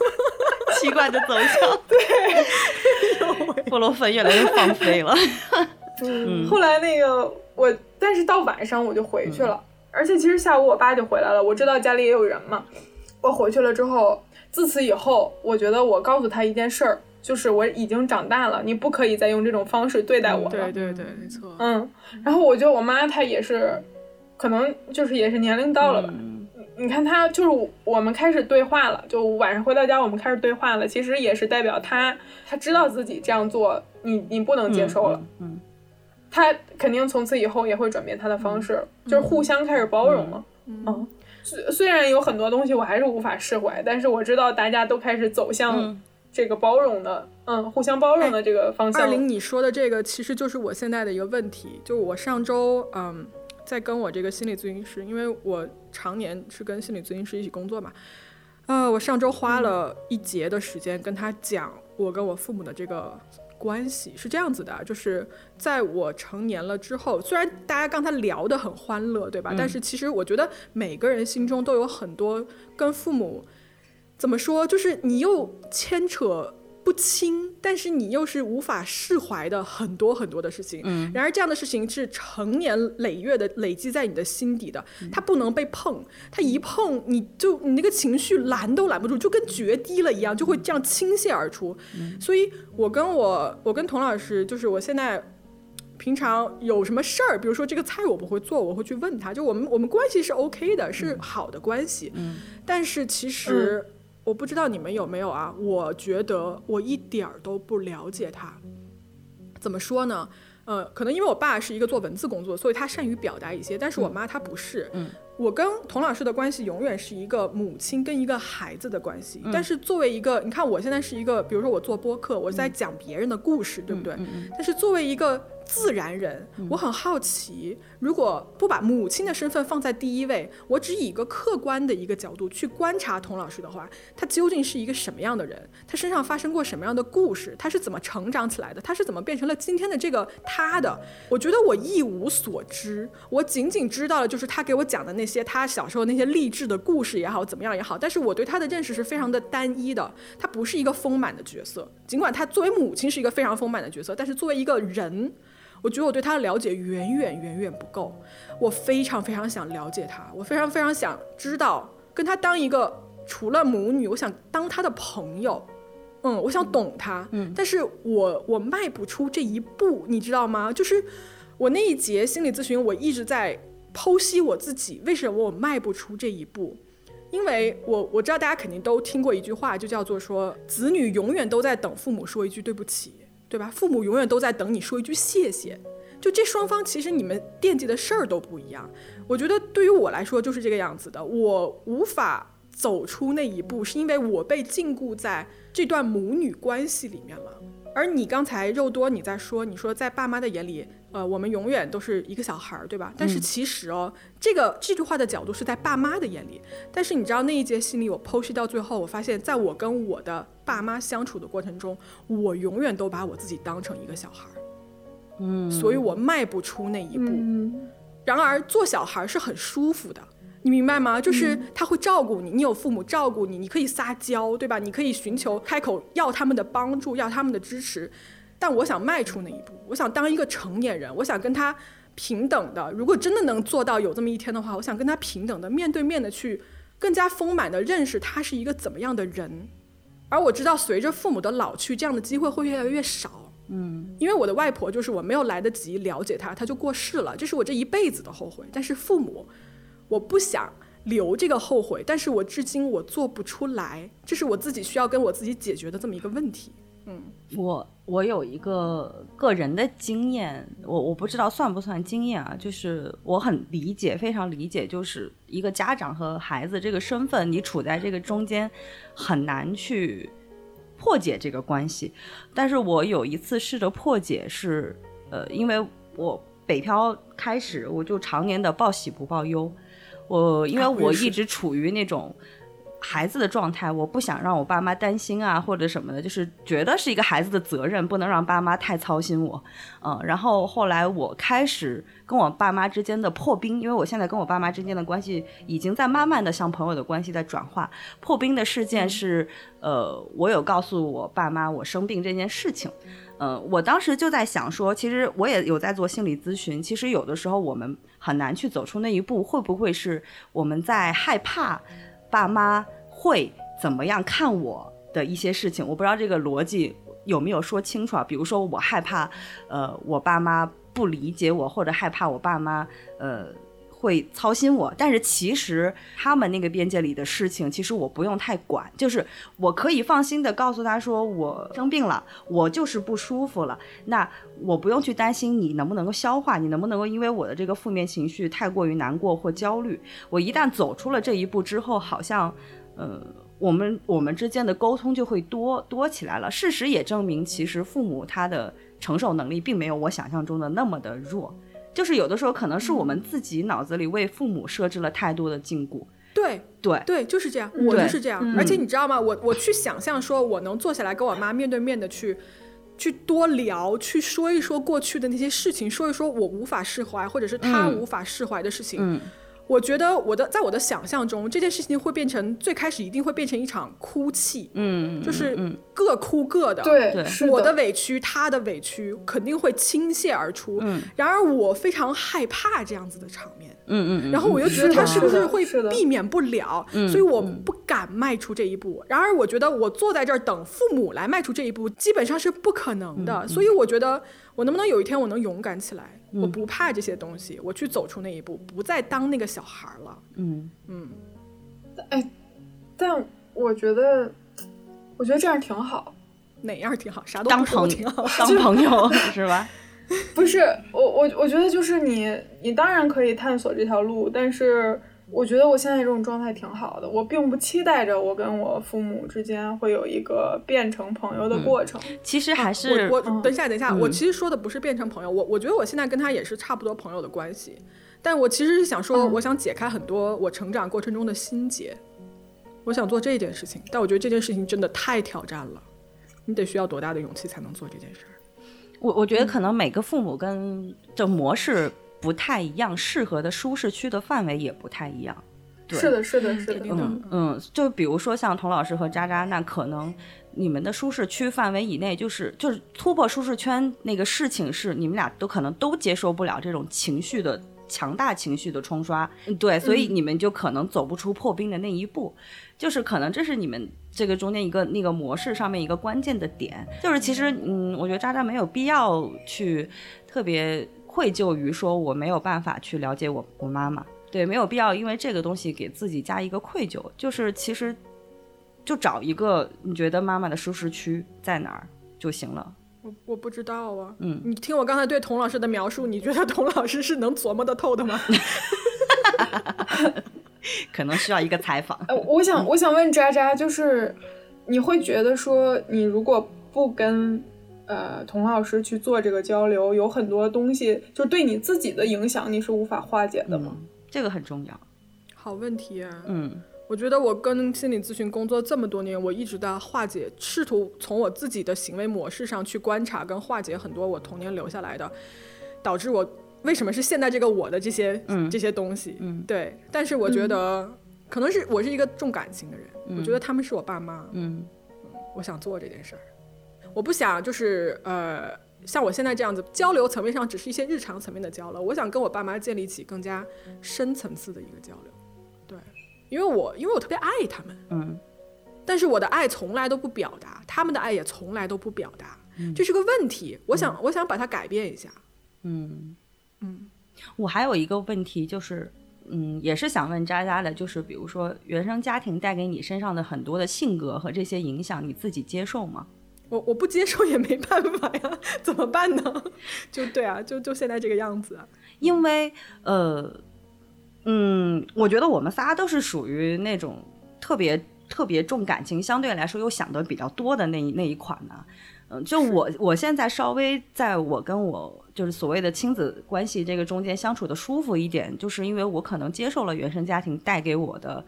奇怪的走向，对，布洛芬越来越放飞了。嗯，后来那个我，但是到晚上我就回去了，而且其实下午我爸就回来了。我知道家里也有人嘛，我回去了之后，自此以后，我觉得我告诉他一件事儿，就是我已经长大了，你不可以再用这种方式对待我了。对对对，没错。嗯，然后我觉得我妈她也是，可能就是也是年龄到了吧。你看她就是我们开始对话了，就晚上回到家我们开始对话了，其实也是代表她，她知道自己这样做你你不能接受了，嗯，他肯定从此以后也会转变他的方式，就是互相开始包容嘛，嗯，虽虽然有很多东西我还是无法释怀，但是我知道大家都开始走向这个包容的，嗯，互相包容的这个方向。二零你说的这个其实就是我现在的一个问题，就我上周嗯。在跟我这个心理咨询师，因为我常年是跟心理咨询师一起工作嘛，呃，我上周花了一节的时间跟他讲我跟我父母的这个关系是这样子的，就是在我成年了之后，虽然大家刚才聊得很欢乐，对吧？但是其实我觉得每个人心中都有很多跟父母怎么说，就是你又牵扯。不清，但是你又是无法释怀的很多很多的事情。嗯，然而这样的事情是成年累月的累积在你的心底的，它不能被碰，它一碰你就你那个情绪拦都拦不住，就跟决堤了一样，就会这样倾泻而出。所以，我跟我我跟童老师，就是我现在平常有什么事儿，比如说这个菜我不会做，我会去问他，就我们我们关系是 OK 的，是好的关系。嗯，但是其实。我不知道你们有没有啊？我觉得我一点儿都不了解他。怎么说呢？呃，可能因为我爸是一个做文字工作，所以他善于表达一些，但是我妈她不是。嗯。我跟童老师的关系永远是一个母亲跟一个孩子的关系。但是作为一个，你看我现在是一个，比如说我做播客，我在讲别人的故事，对不对？但是作为一个。自然人，我很好奇，如果不把母亲的身份放在第一位，我只以一个客观的一个角度去观察童老师的话，他究竟是一个什么样的人？他身上发生过什么样的故事？他是怎么成长起来的？他是怎么变成了今天的这个他的？我觉得我一无所知，我仅仅知道了就是他给我讲的那些他小时候那些励志的故事也好，怎么样也好，但是我对他的认识是非常的单一的，他不是一个丰满的角色。尽管他作为母亲是一个非常丰满的角色，但是作为一个人。我觉得我对他的了解远远远远不够，我非常非常想了解他，我非常非常想知道跟他当一个除了母女，我想当他的朋友，嗯，我想懂他，嗯，但是我我迈不出这一步，你知道吗？就是我那一节心理咨询，我一直在剖析我自己，为什么我迈不出这一步？因为我我知道大家肯定都听过一句话，就叫做说子女永远都在等父母说一句对不起。对吧？父母永远都在等你说一句谢谢。就这双方，其实你们惦记的事儿都不一样。我觉得对于我来说就是这个样子的。我无法走出那一步，是因为我被禁锢在这段母女关系里面了。而你刚才肉多你在说，你说在爸妈的眼里，呃，我们永远都是一个小孩儿，对吧？但是其实哦，这个这句话的角度是在爸妈的眼里。但是你知道那一节心理我剖析到最后，我发现在我跟我的爸妈相处的过程中，我永远都把我自己当成一个小孩儿，嗯，所以我迈不出那一步。嗯然而做小孩是很舒服的，你明白吗？就是他会照顾你，你有父母照顾你，你可以撒娇，对吧？你可以寻求开口要他们的帮助，要他们的支持。但我想迈出那一步，我想当一个成年人，我想跟他平等的。如果真的能做到有这么一天的话，我想跟他平等的面对面的去更加丰满的认识他是一个怎么样的人。而我知道，随着父母的老去，这样的机会会越来越少。嗯，因为我的外婆就是我没有来得及了解她，她就过世了，这是我这一辈子的后悔。但是父母，我不想留这个后悔，但是我至今我做不出来，这是我自己需要跟我自己解决的这么一个问题。嗯，我我有一个个人的经验，我我不知道算不算经验啊，就是我很理解，非常理解，就是一个家长和孩子这个身份，你处在这个中间，很难去破解这个关系。但是我有一次试着破解是，呃，因为我北漂开始，我就常年的报喜不报忧，我因为我一直处于那种。孩子的状态，我不想让我爸妈担心啊，或者什么的，就是觉得是一个孩子的责任，不能让爸妈太操心我，嗯，然后后来我开始跟我爸妈之间的破冰，因为我现在跟我爸妈之间的关系已经在慢慢的向朋友的关系在转化。破冰的事件是，呃，我有告诉我爸妈我生病这件事情，嗯，我当时就在想说，其实我也有在做心理咨询，其实有的时候我们很难去走出那一步，会不会是我们在害怕？爸妈会怎么样看我的一些事情，我不知道这个逻辑有没有说清楚啊？比如说，我害怕，呃，我爸妈不理解我，或者害怕我爸妈，呃。会操心我，但是其实他们那个边界里的事情，其实我不用太管，就是我可以放心的告诉他说，我生病了，我就是不舒服了，那我不用去担心你能不能够消化，你能不能够因为我的这个负面情绪太过于难过或焦虑。我一旦走出了这一步之后，好像，呃，我们我们之间的沟通就会多多起来了。事实也证明，其实父母他的承受能力并没有我想象中的那么的弱。就是有的时候可能是我们自己脑子里为父母设置了太多的禁锢。对对对，就是这样，我就是这样。嗯而且你知道吗？我我去想象说，我能坐下来跟我妈面对面的去。去多聊，去说一说过去的那些事情，说一说我无法释怀，或者是他嗯无法释怀的事情。嗯我觉得我的在我的想象中，这件事情会变成最开始一定会变成一场哭泣，嗯，就是嗯各哭各的。对，我的的，委屈，他的委屈肯定会倾泻而出。嗯然而我非常害怕这样子的场面。嗯嗯，然后我又觉得他是不是会避免不了，嗯所以我不敢迈出这一步。然而我觉得我坐在这儿等父母来迈出这一步，基本上是不可能的。嗯所以我觉得我能不能有一天我能勇敢起来，我不怕这些东西，我去走出那一步，不再当那个小孩儿了。嗯嗯，但我觉得，我觉得这样挺好。哪样挺好？啥都当朋挺好。当朋友 是吧？不是我我我觉得就是你你当然可以探索这条路，但是我觉得我现在这种状态挺好的。我并不期待着我跟我父母之间会有一个变成朋友的过程。其实还是我我嗯等一下，等一下，嗯我其实说的不是变成朋友，我我觉得我现在跟他也是差不多朋友的关系，但我其实是想说，嗯我想解开很多我成长过程中的心结，我想做这件事情，但我觉得这件事情真的太挑战了，你得需要多大的勇气才能做这件事儿？我我觉得可能每个父母跟的模式不太一样，适合的舒适区的范围也不太一样。对。是的，是的，是的。嗯嗯，就比如说像童老师和渣渣，那可能你们的舒适区范围以内，就是就是突破舒适圈那个事情是你们俩都可能都接受不了这种情绪的强大情绪的冲刷，嗯。对，所以你们就可能走不出破冰的那一步，就是可能这是你们这个中间一个那个模式上面一个关键的点，就是其实嗯，我觉得渣渣没有必要去特别愧疚于说我没有办法去了解我我妈妈。对，没有必要因为这个东西给自己加一个愧疚，就是其实就找一个你觉得妈妈的舒适区在哪儿就行了。我我不知道啊，嗯，你听我刚才对童老师的描述，你觉得童老师是能琢磨得透的吗？可能需要一个采访。呃，我想我想问渣渣，就是你会觉得说，你如果不跟呃童老师去做这个交流，有很多东西就对你自己的影响你是无法化解的吗？这个很重要。好问题啊。嗯。我觉得我跟心理咨询工作这么多年，我一直在化解，试图从我自己的行为模式上去观察跟化解很多我童年留下来的，导致我为什么是现在这个我的这些这些东西。嗯，对。但是我觉得可能是我是一个重感情的人，我觉得他们是我爸妈。嗯，我想做这件事儿，我不想就是呃像我现在这样子交流层面上只是一些日常层面的交流，我想跟我爸妈建立起更加深层次的一个交流。对。因为我因为我特别爱他们，嗯，但是我的爱从来都不表达，他们的爱也从来都不表达，这是个问题。我想我想把它改变一下，嗯嗯。我还有一个问题就是，嗯，也是想问渣渣的，就是比如说原生家庭带给你身上的很多的性格和这些影响，你自己接受吗？我我不接受也没办法呀，怎么办呢？就对啊，就就现在这个样子。因为呃。嗯，我觉得我们仨都是属于那种特别特别重感情，相对来说又想的比较多的那一那一款呢。嗯，就我我现在稍微在我跟我就是所谓的亲子关系这个中间相处的舒服一点，就是因为我可能接受了原生家庭带给我的。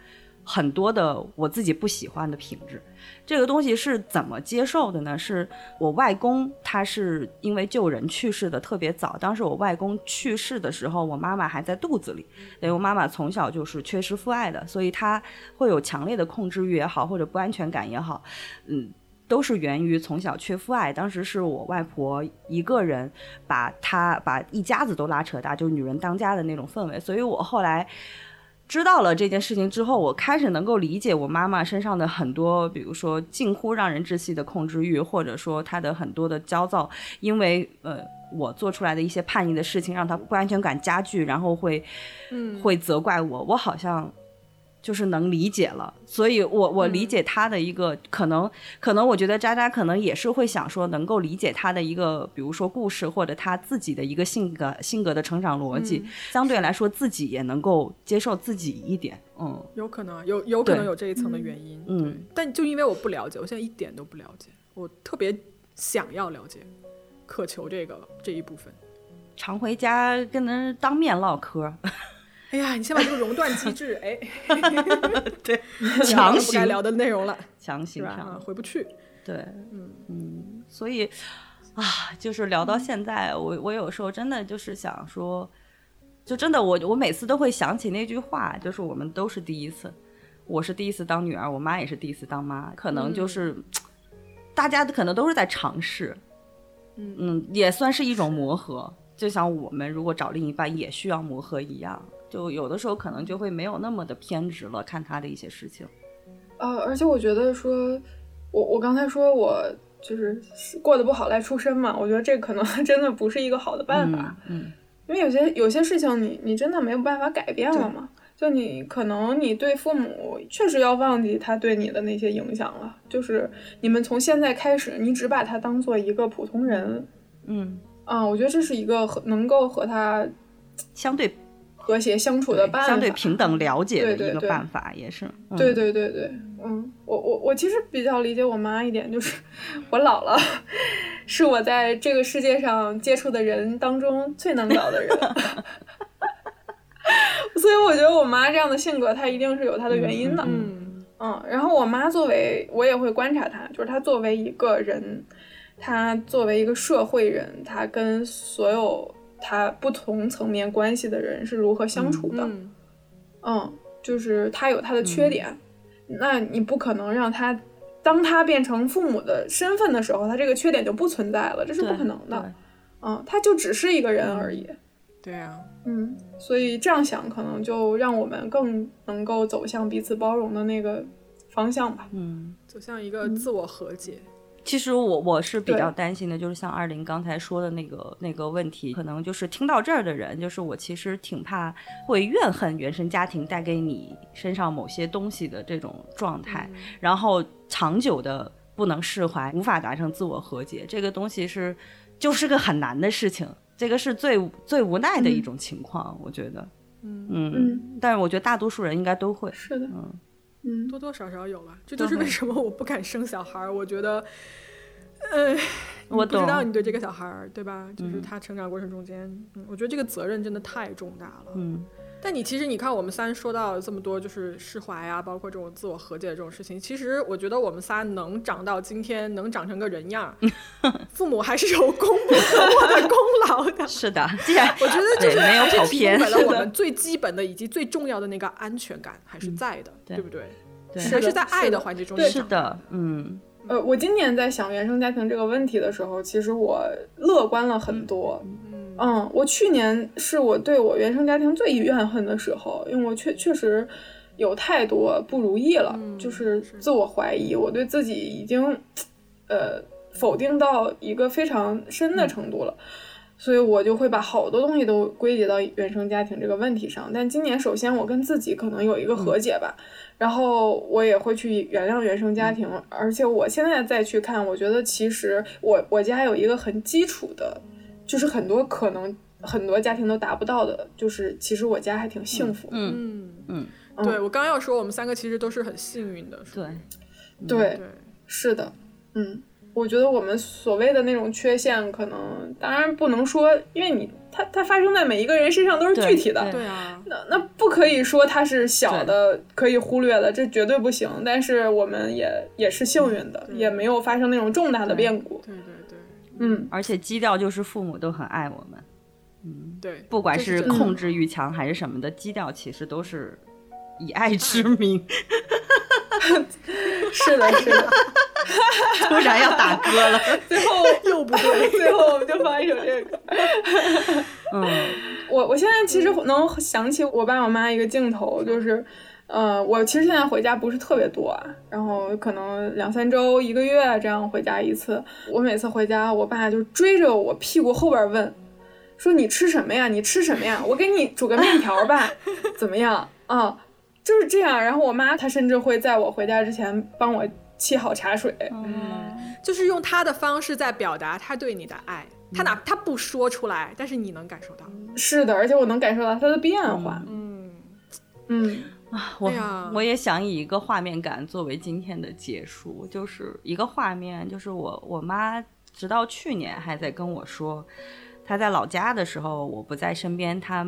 很多的我自己不喜欢的品质，这个东西是怎么接受的呢？是我外公，他是因为救人去世的特别早。当时我外公去世的时候，我妈妈还在肚子里，因为我妈妈从小就是缺失父爱的，所以她会有强烈的控制欲也好，或者不安全感也好，嗯，都是源于从小缺父爱。当时是我外婆一个人把她把一家子都拉扯大，就是女人当家的那种氛围。所以我后来。知道了这件事情之后，我开始能够理解我妈妈身上的很多，比如说近乎让人窒息的控制欲，或者说她的很多的焦躁，因为呃我做出来的一些叛逆的事情，让她不安全感加剧，然后会，嗯，会责怪我，我好像。就是能理解了，所以我我理解他的一个可能，可能我觉得渣渣可能也是会想说，能够理解他的一个，比如说故事或者他自己的一个性格性格的成长逻辑，相对来说自己也能够接受自己一点，嗯，有可能有有可能有这一层的原因，嗯，但就因为我不了解，我现在一点都不了解，我特别想要了解，渴求这个这一部分，常回家跟人当面唠嗑。哎呀，你先把这个熔断机制，哎，对，强行该聊的内容了，强行上回不去。对，嗯嗯，所以啊，就是聊到现在，我我有时候真的就是想说，就真的我我每次都会想起那句话，就是我们都是第一次，我是第一次当女儿，我妈也是第一次当妈，可能就是大家可能都是在尝试，嗯嗯，也算是一种磨合，就像我们如果找另一半也需要磨合一样。就有的时候可能就会没有那么的偏执了，看他的一些事情。呃，而且我觉得说，我我刚才说我就是过得不好赖出身嘛，我觉得这可能 真的不是一个好的办法。嗯。因为有些有些事情你你真的没有办法改变了嘛，就你可能你对父母确实要忘记他对你的那些影响了，就是你们从现在开始，你只把他当做一个普通人。嗯。啊，我觉得这是一个和能够和他相对。和谐相处的办法，相对平等了解的一个办法，也是。对对对对，嗯，我我我其实比较理解我妈一点，就是我姥姥是我在这个世界上接触的人当中最能聊的人，所以我觉得我妈这样的性格，她一定是有她的原因的。嗯嗯，然后我妈作为，我也会观察她，就是她作为一个人，她作为一个社会人，他跟所有。他不同层面关系的人是如何相处的？嗯，就是他有他的缺点，那你不可能让他，当他变成父母的身份的时候，他这个缺点就不存在了，这是不可能的。嗯，他就只是一个人而已。对呀，嗯，所以这样想可能就让我们更能够走向彼此包容的那个方向吧。嗯，走向一个自我和解。其实我我是比较担心的，就是像二零刚才说的那个那个问题，可能就是听到这儿的人，就是我其实挺怕会怨恨原生家庭带给你身上某些东西的这种状态，然后长久的不能释怀，无法达成自我和解，这个东西是就是个很难的事情，这个是最最无奈的一种情况，我觉得，嗯嗯，但是我觉得大多数人应该都会，是的，嗯。嗯，多多少少有吧，这就是为什么我不敢生小孩儿。我觉得，呃，我不知道你对这个小孩儿，对吧？就是他成长过程中间，嗯，我觉得这个责任真的太重大了。嗯。但你其实你看，我们三说到这么多，就是释怀啊，包括这种自我和解的这种事情。其实我觉得我们仨能长到今天，能长成个人样，父母还是有功不可没的功劳的。是的，既然我觉得就是没有跑偏，了我们最基本的以及最重要的那个安全感还是在的，对不对？对，还是在爱的环节中。是的，嗯。呃，我今年在想原生家庭这个问题的时候，其实我乐观了很多。嗯，我去年是我对我原生家庭最怨恨的时候，因为我确确实有太多不如意了，就是自我怀疑，我对自己已经呃否定到一个非常深的程度了，所以我就会把好多东西都归结到原生家庭这个问题上。但今年，首先我跟自己可能有一个和解吧，然后我也会去原谅原生家庭，而且我现在再去看，我觉得其实我我家有一个很基础的。就是很多可能很多家庭都达不到的，就是其实我家还挺幸福。嗯嗯嗯，对我刚要说，我们三个其实都是很幸运的。对对是的，嗯，我觉得我们所谓的那种缺陷，可能当然不能说，因为你它它发生在每一个人身上都是具体的。对啊，那那不可以说它是小的可以忽略的，这绝对不行。但是我们也也是幸运的，也没有发生那种重大的变故。对对。嗯，而且基调就是父母都很爱我们，嗯，对，不管是控制欲强还是什么的，基调其实都是以爱之名。是的，是的，突然要打歌了，最后 又不对，最后我们就放一首这个。嗯，我我现在其实能想起我爸我妈一个镜头，就是。呃，我其实现在回家不是特别多，啊，然后可能两三周、一个月这样回家一次。我每次回家，我爸就追着我屁股后边问，说你吃什么呀？你吃什么呀？我给你煮个面条吧，怎么样？啊，就是这样。然后我妈她甚至会在我回家之前帮我沏好茶水，嗯，就是用她的方式在表达她对你的爱。她哪她不说出来，但是你能感受到。是的，而且我能感受到她的变化。嗯嗯。啊，我我也想以一个画面感作为今天的结束，就是一个画面，就是我我妈直到去年还在跟我说，她在老家的时候我不在身边，她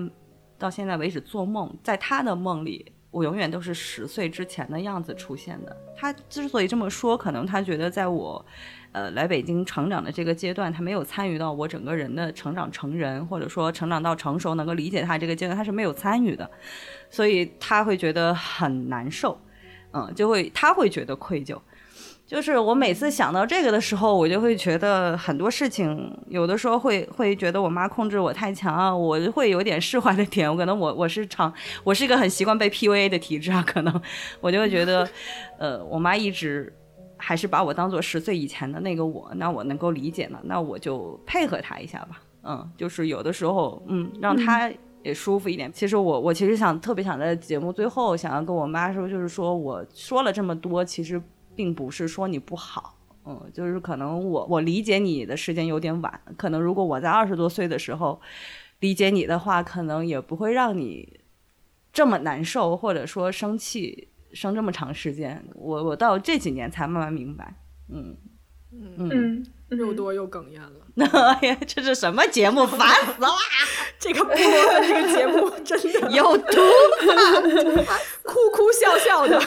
到现在为止做梦，在她的梦里，我永远都是十岁之前的样子出现的。她之所以这么说，可能她觉得在我。呃，来北京成长的这个阶段，他没有参与到我整个人的成长成人，或者说成长到成熟，能够理解他这个阶段，他是没有参与的，所以他会觉得很难受，嗯，就会他会觉得愧疚。就是我每次想到这个的时候，我就会觉得很多事情，有的时候会会觉得我妈控制我太强啊，我会有点释怀的点。我可能我我是常我是一个很习惯被 PUA 的体质啊，可能 我就会觉得，呃，我妈一直。还是把我当做十岁以前的那个我，那我能够理解呢，那我就配合他一下吧。嗯，就是有的时候，嗯，让他也舒服一点。其实我我其实想特别想在节目最后想要跟我妈说，就是说我说了这么多，其实并不是说你不好，嗯，就是可能我我理解你的时间有点晚，可能如果我在二十多岁的时候理解你的话，可能也不会让你这么难受，或者说生气。生这么长时间，我我到这几年才慢慢明白，嗯嗯嗯，又多又哽咽了。哎呀，这是什么节目？烦死了！这个播的这个节目 真的有毒，哭哭笑笑的，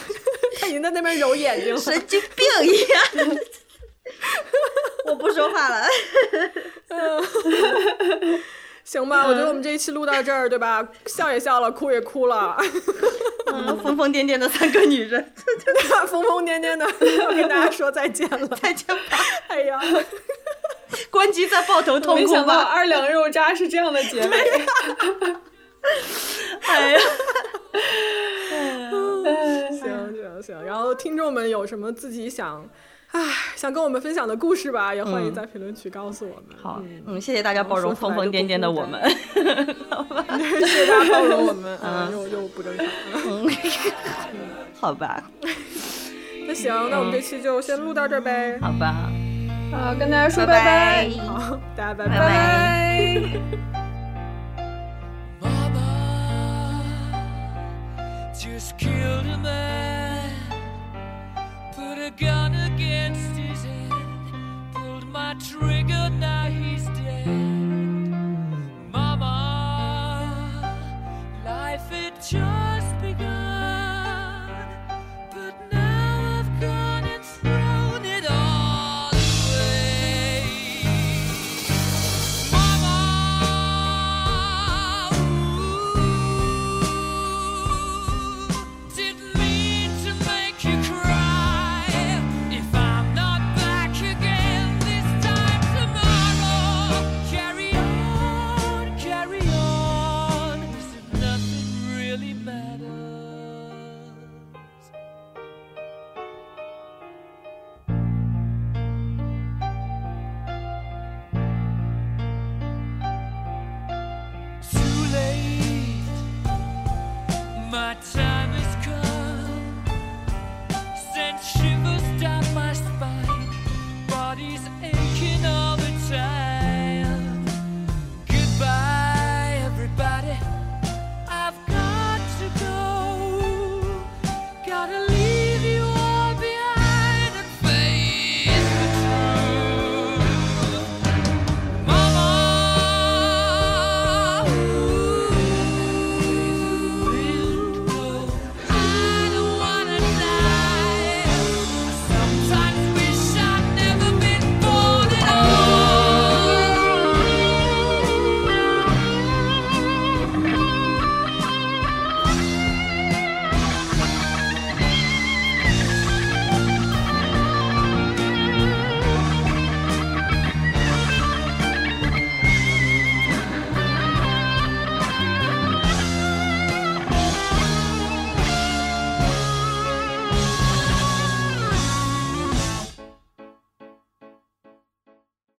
他已经在那边揉眼睛，神经病一样。我不说话了。行吧，我觉得我们这一期录到这儿，对吧？笑也笑了，哭也哭了，疯疯癫癫的三个女人，疯疯癫癫的，我跟大家说再见了，再见吧。哎呀，关机再抱头痛哭吧。没想到二两肉渣是这样的结尾。哎呀，行行行，然后听众们有什么自己想。唉，想跟我们分享的故事吧，也欢迎在评论区告诉我们。好，嗯，谢谢大家包容疯疯癫癫的我们。好吧，谢谢大家包容我们，嗯，又又不正常。嗯，好吧。那行，那我们这期就先录到这儿呗。好吧。好，跟大家说拜拜。好，大家拜拜。a gun against his head. Pulled my trigger, now he's dead. Mama, life it just.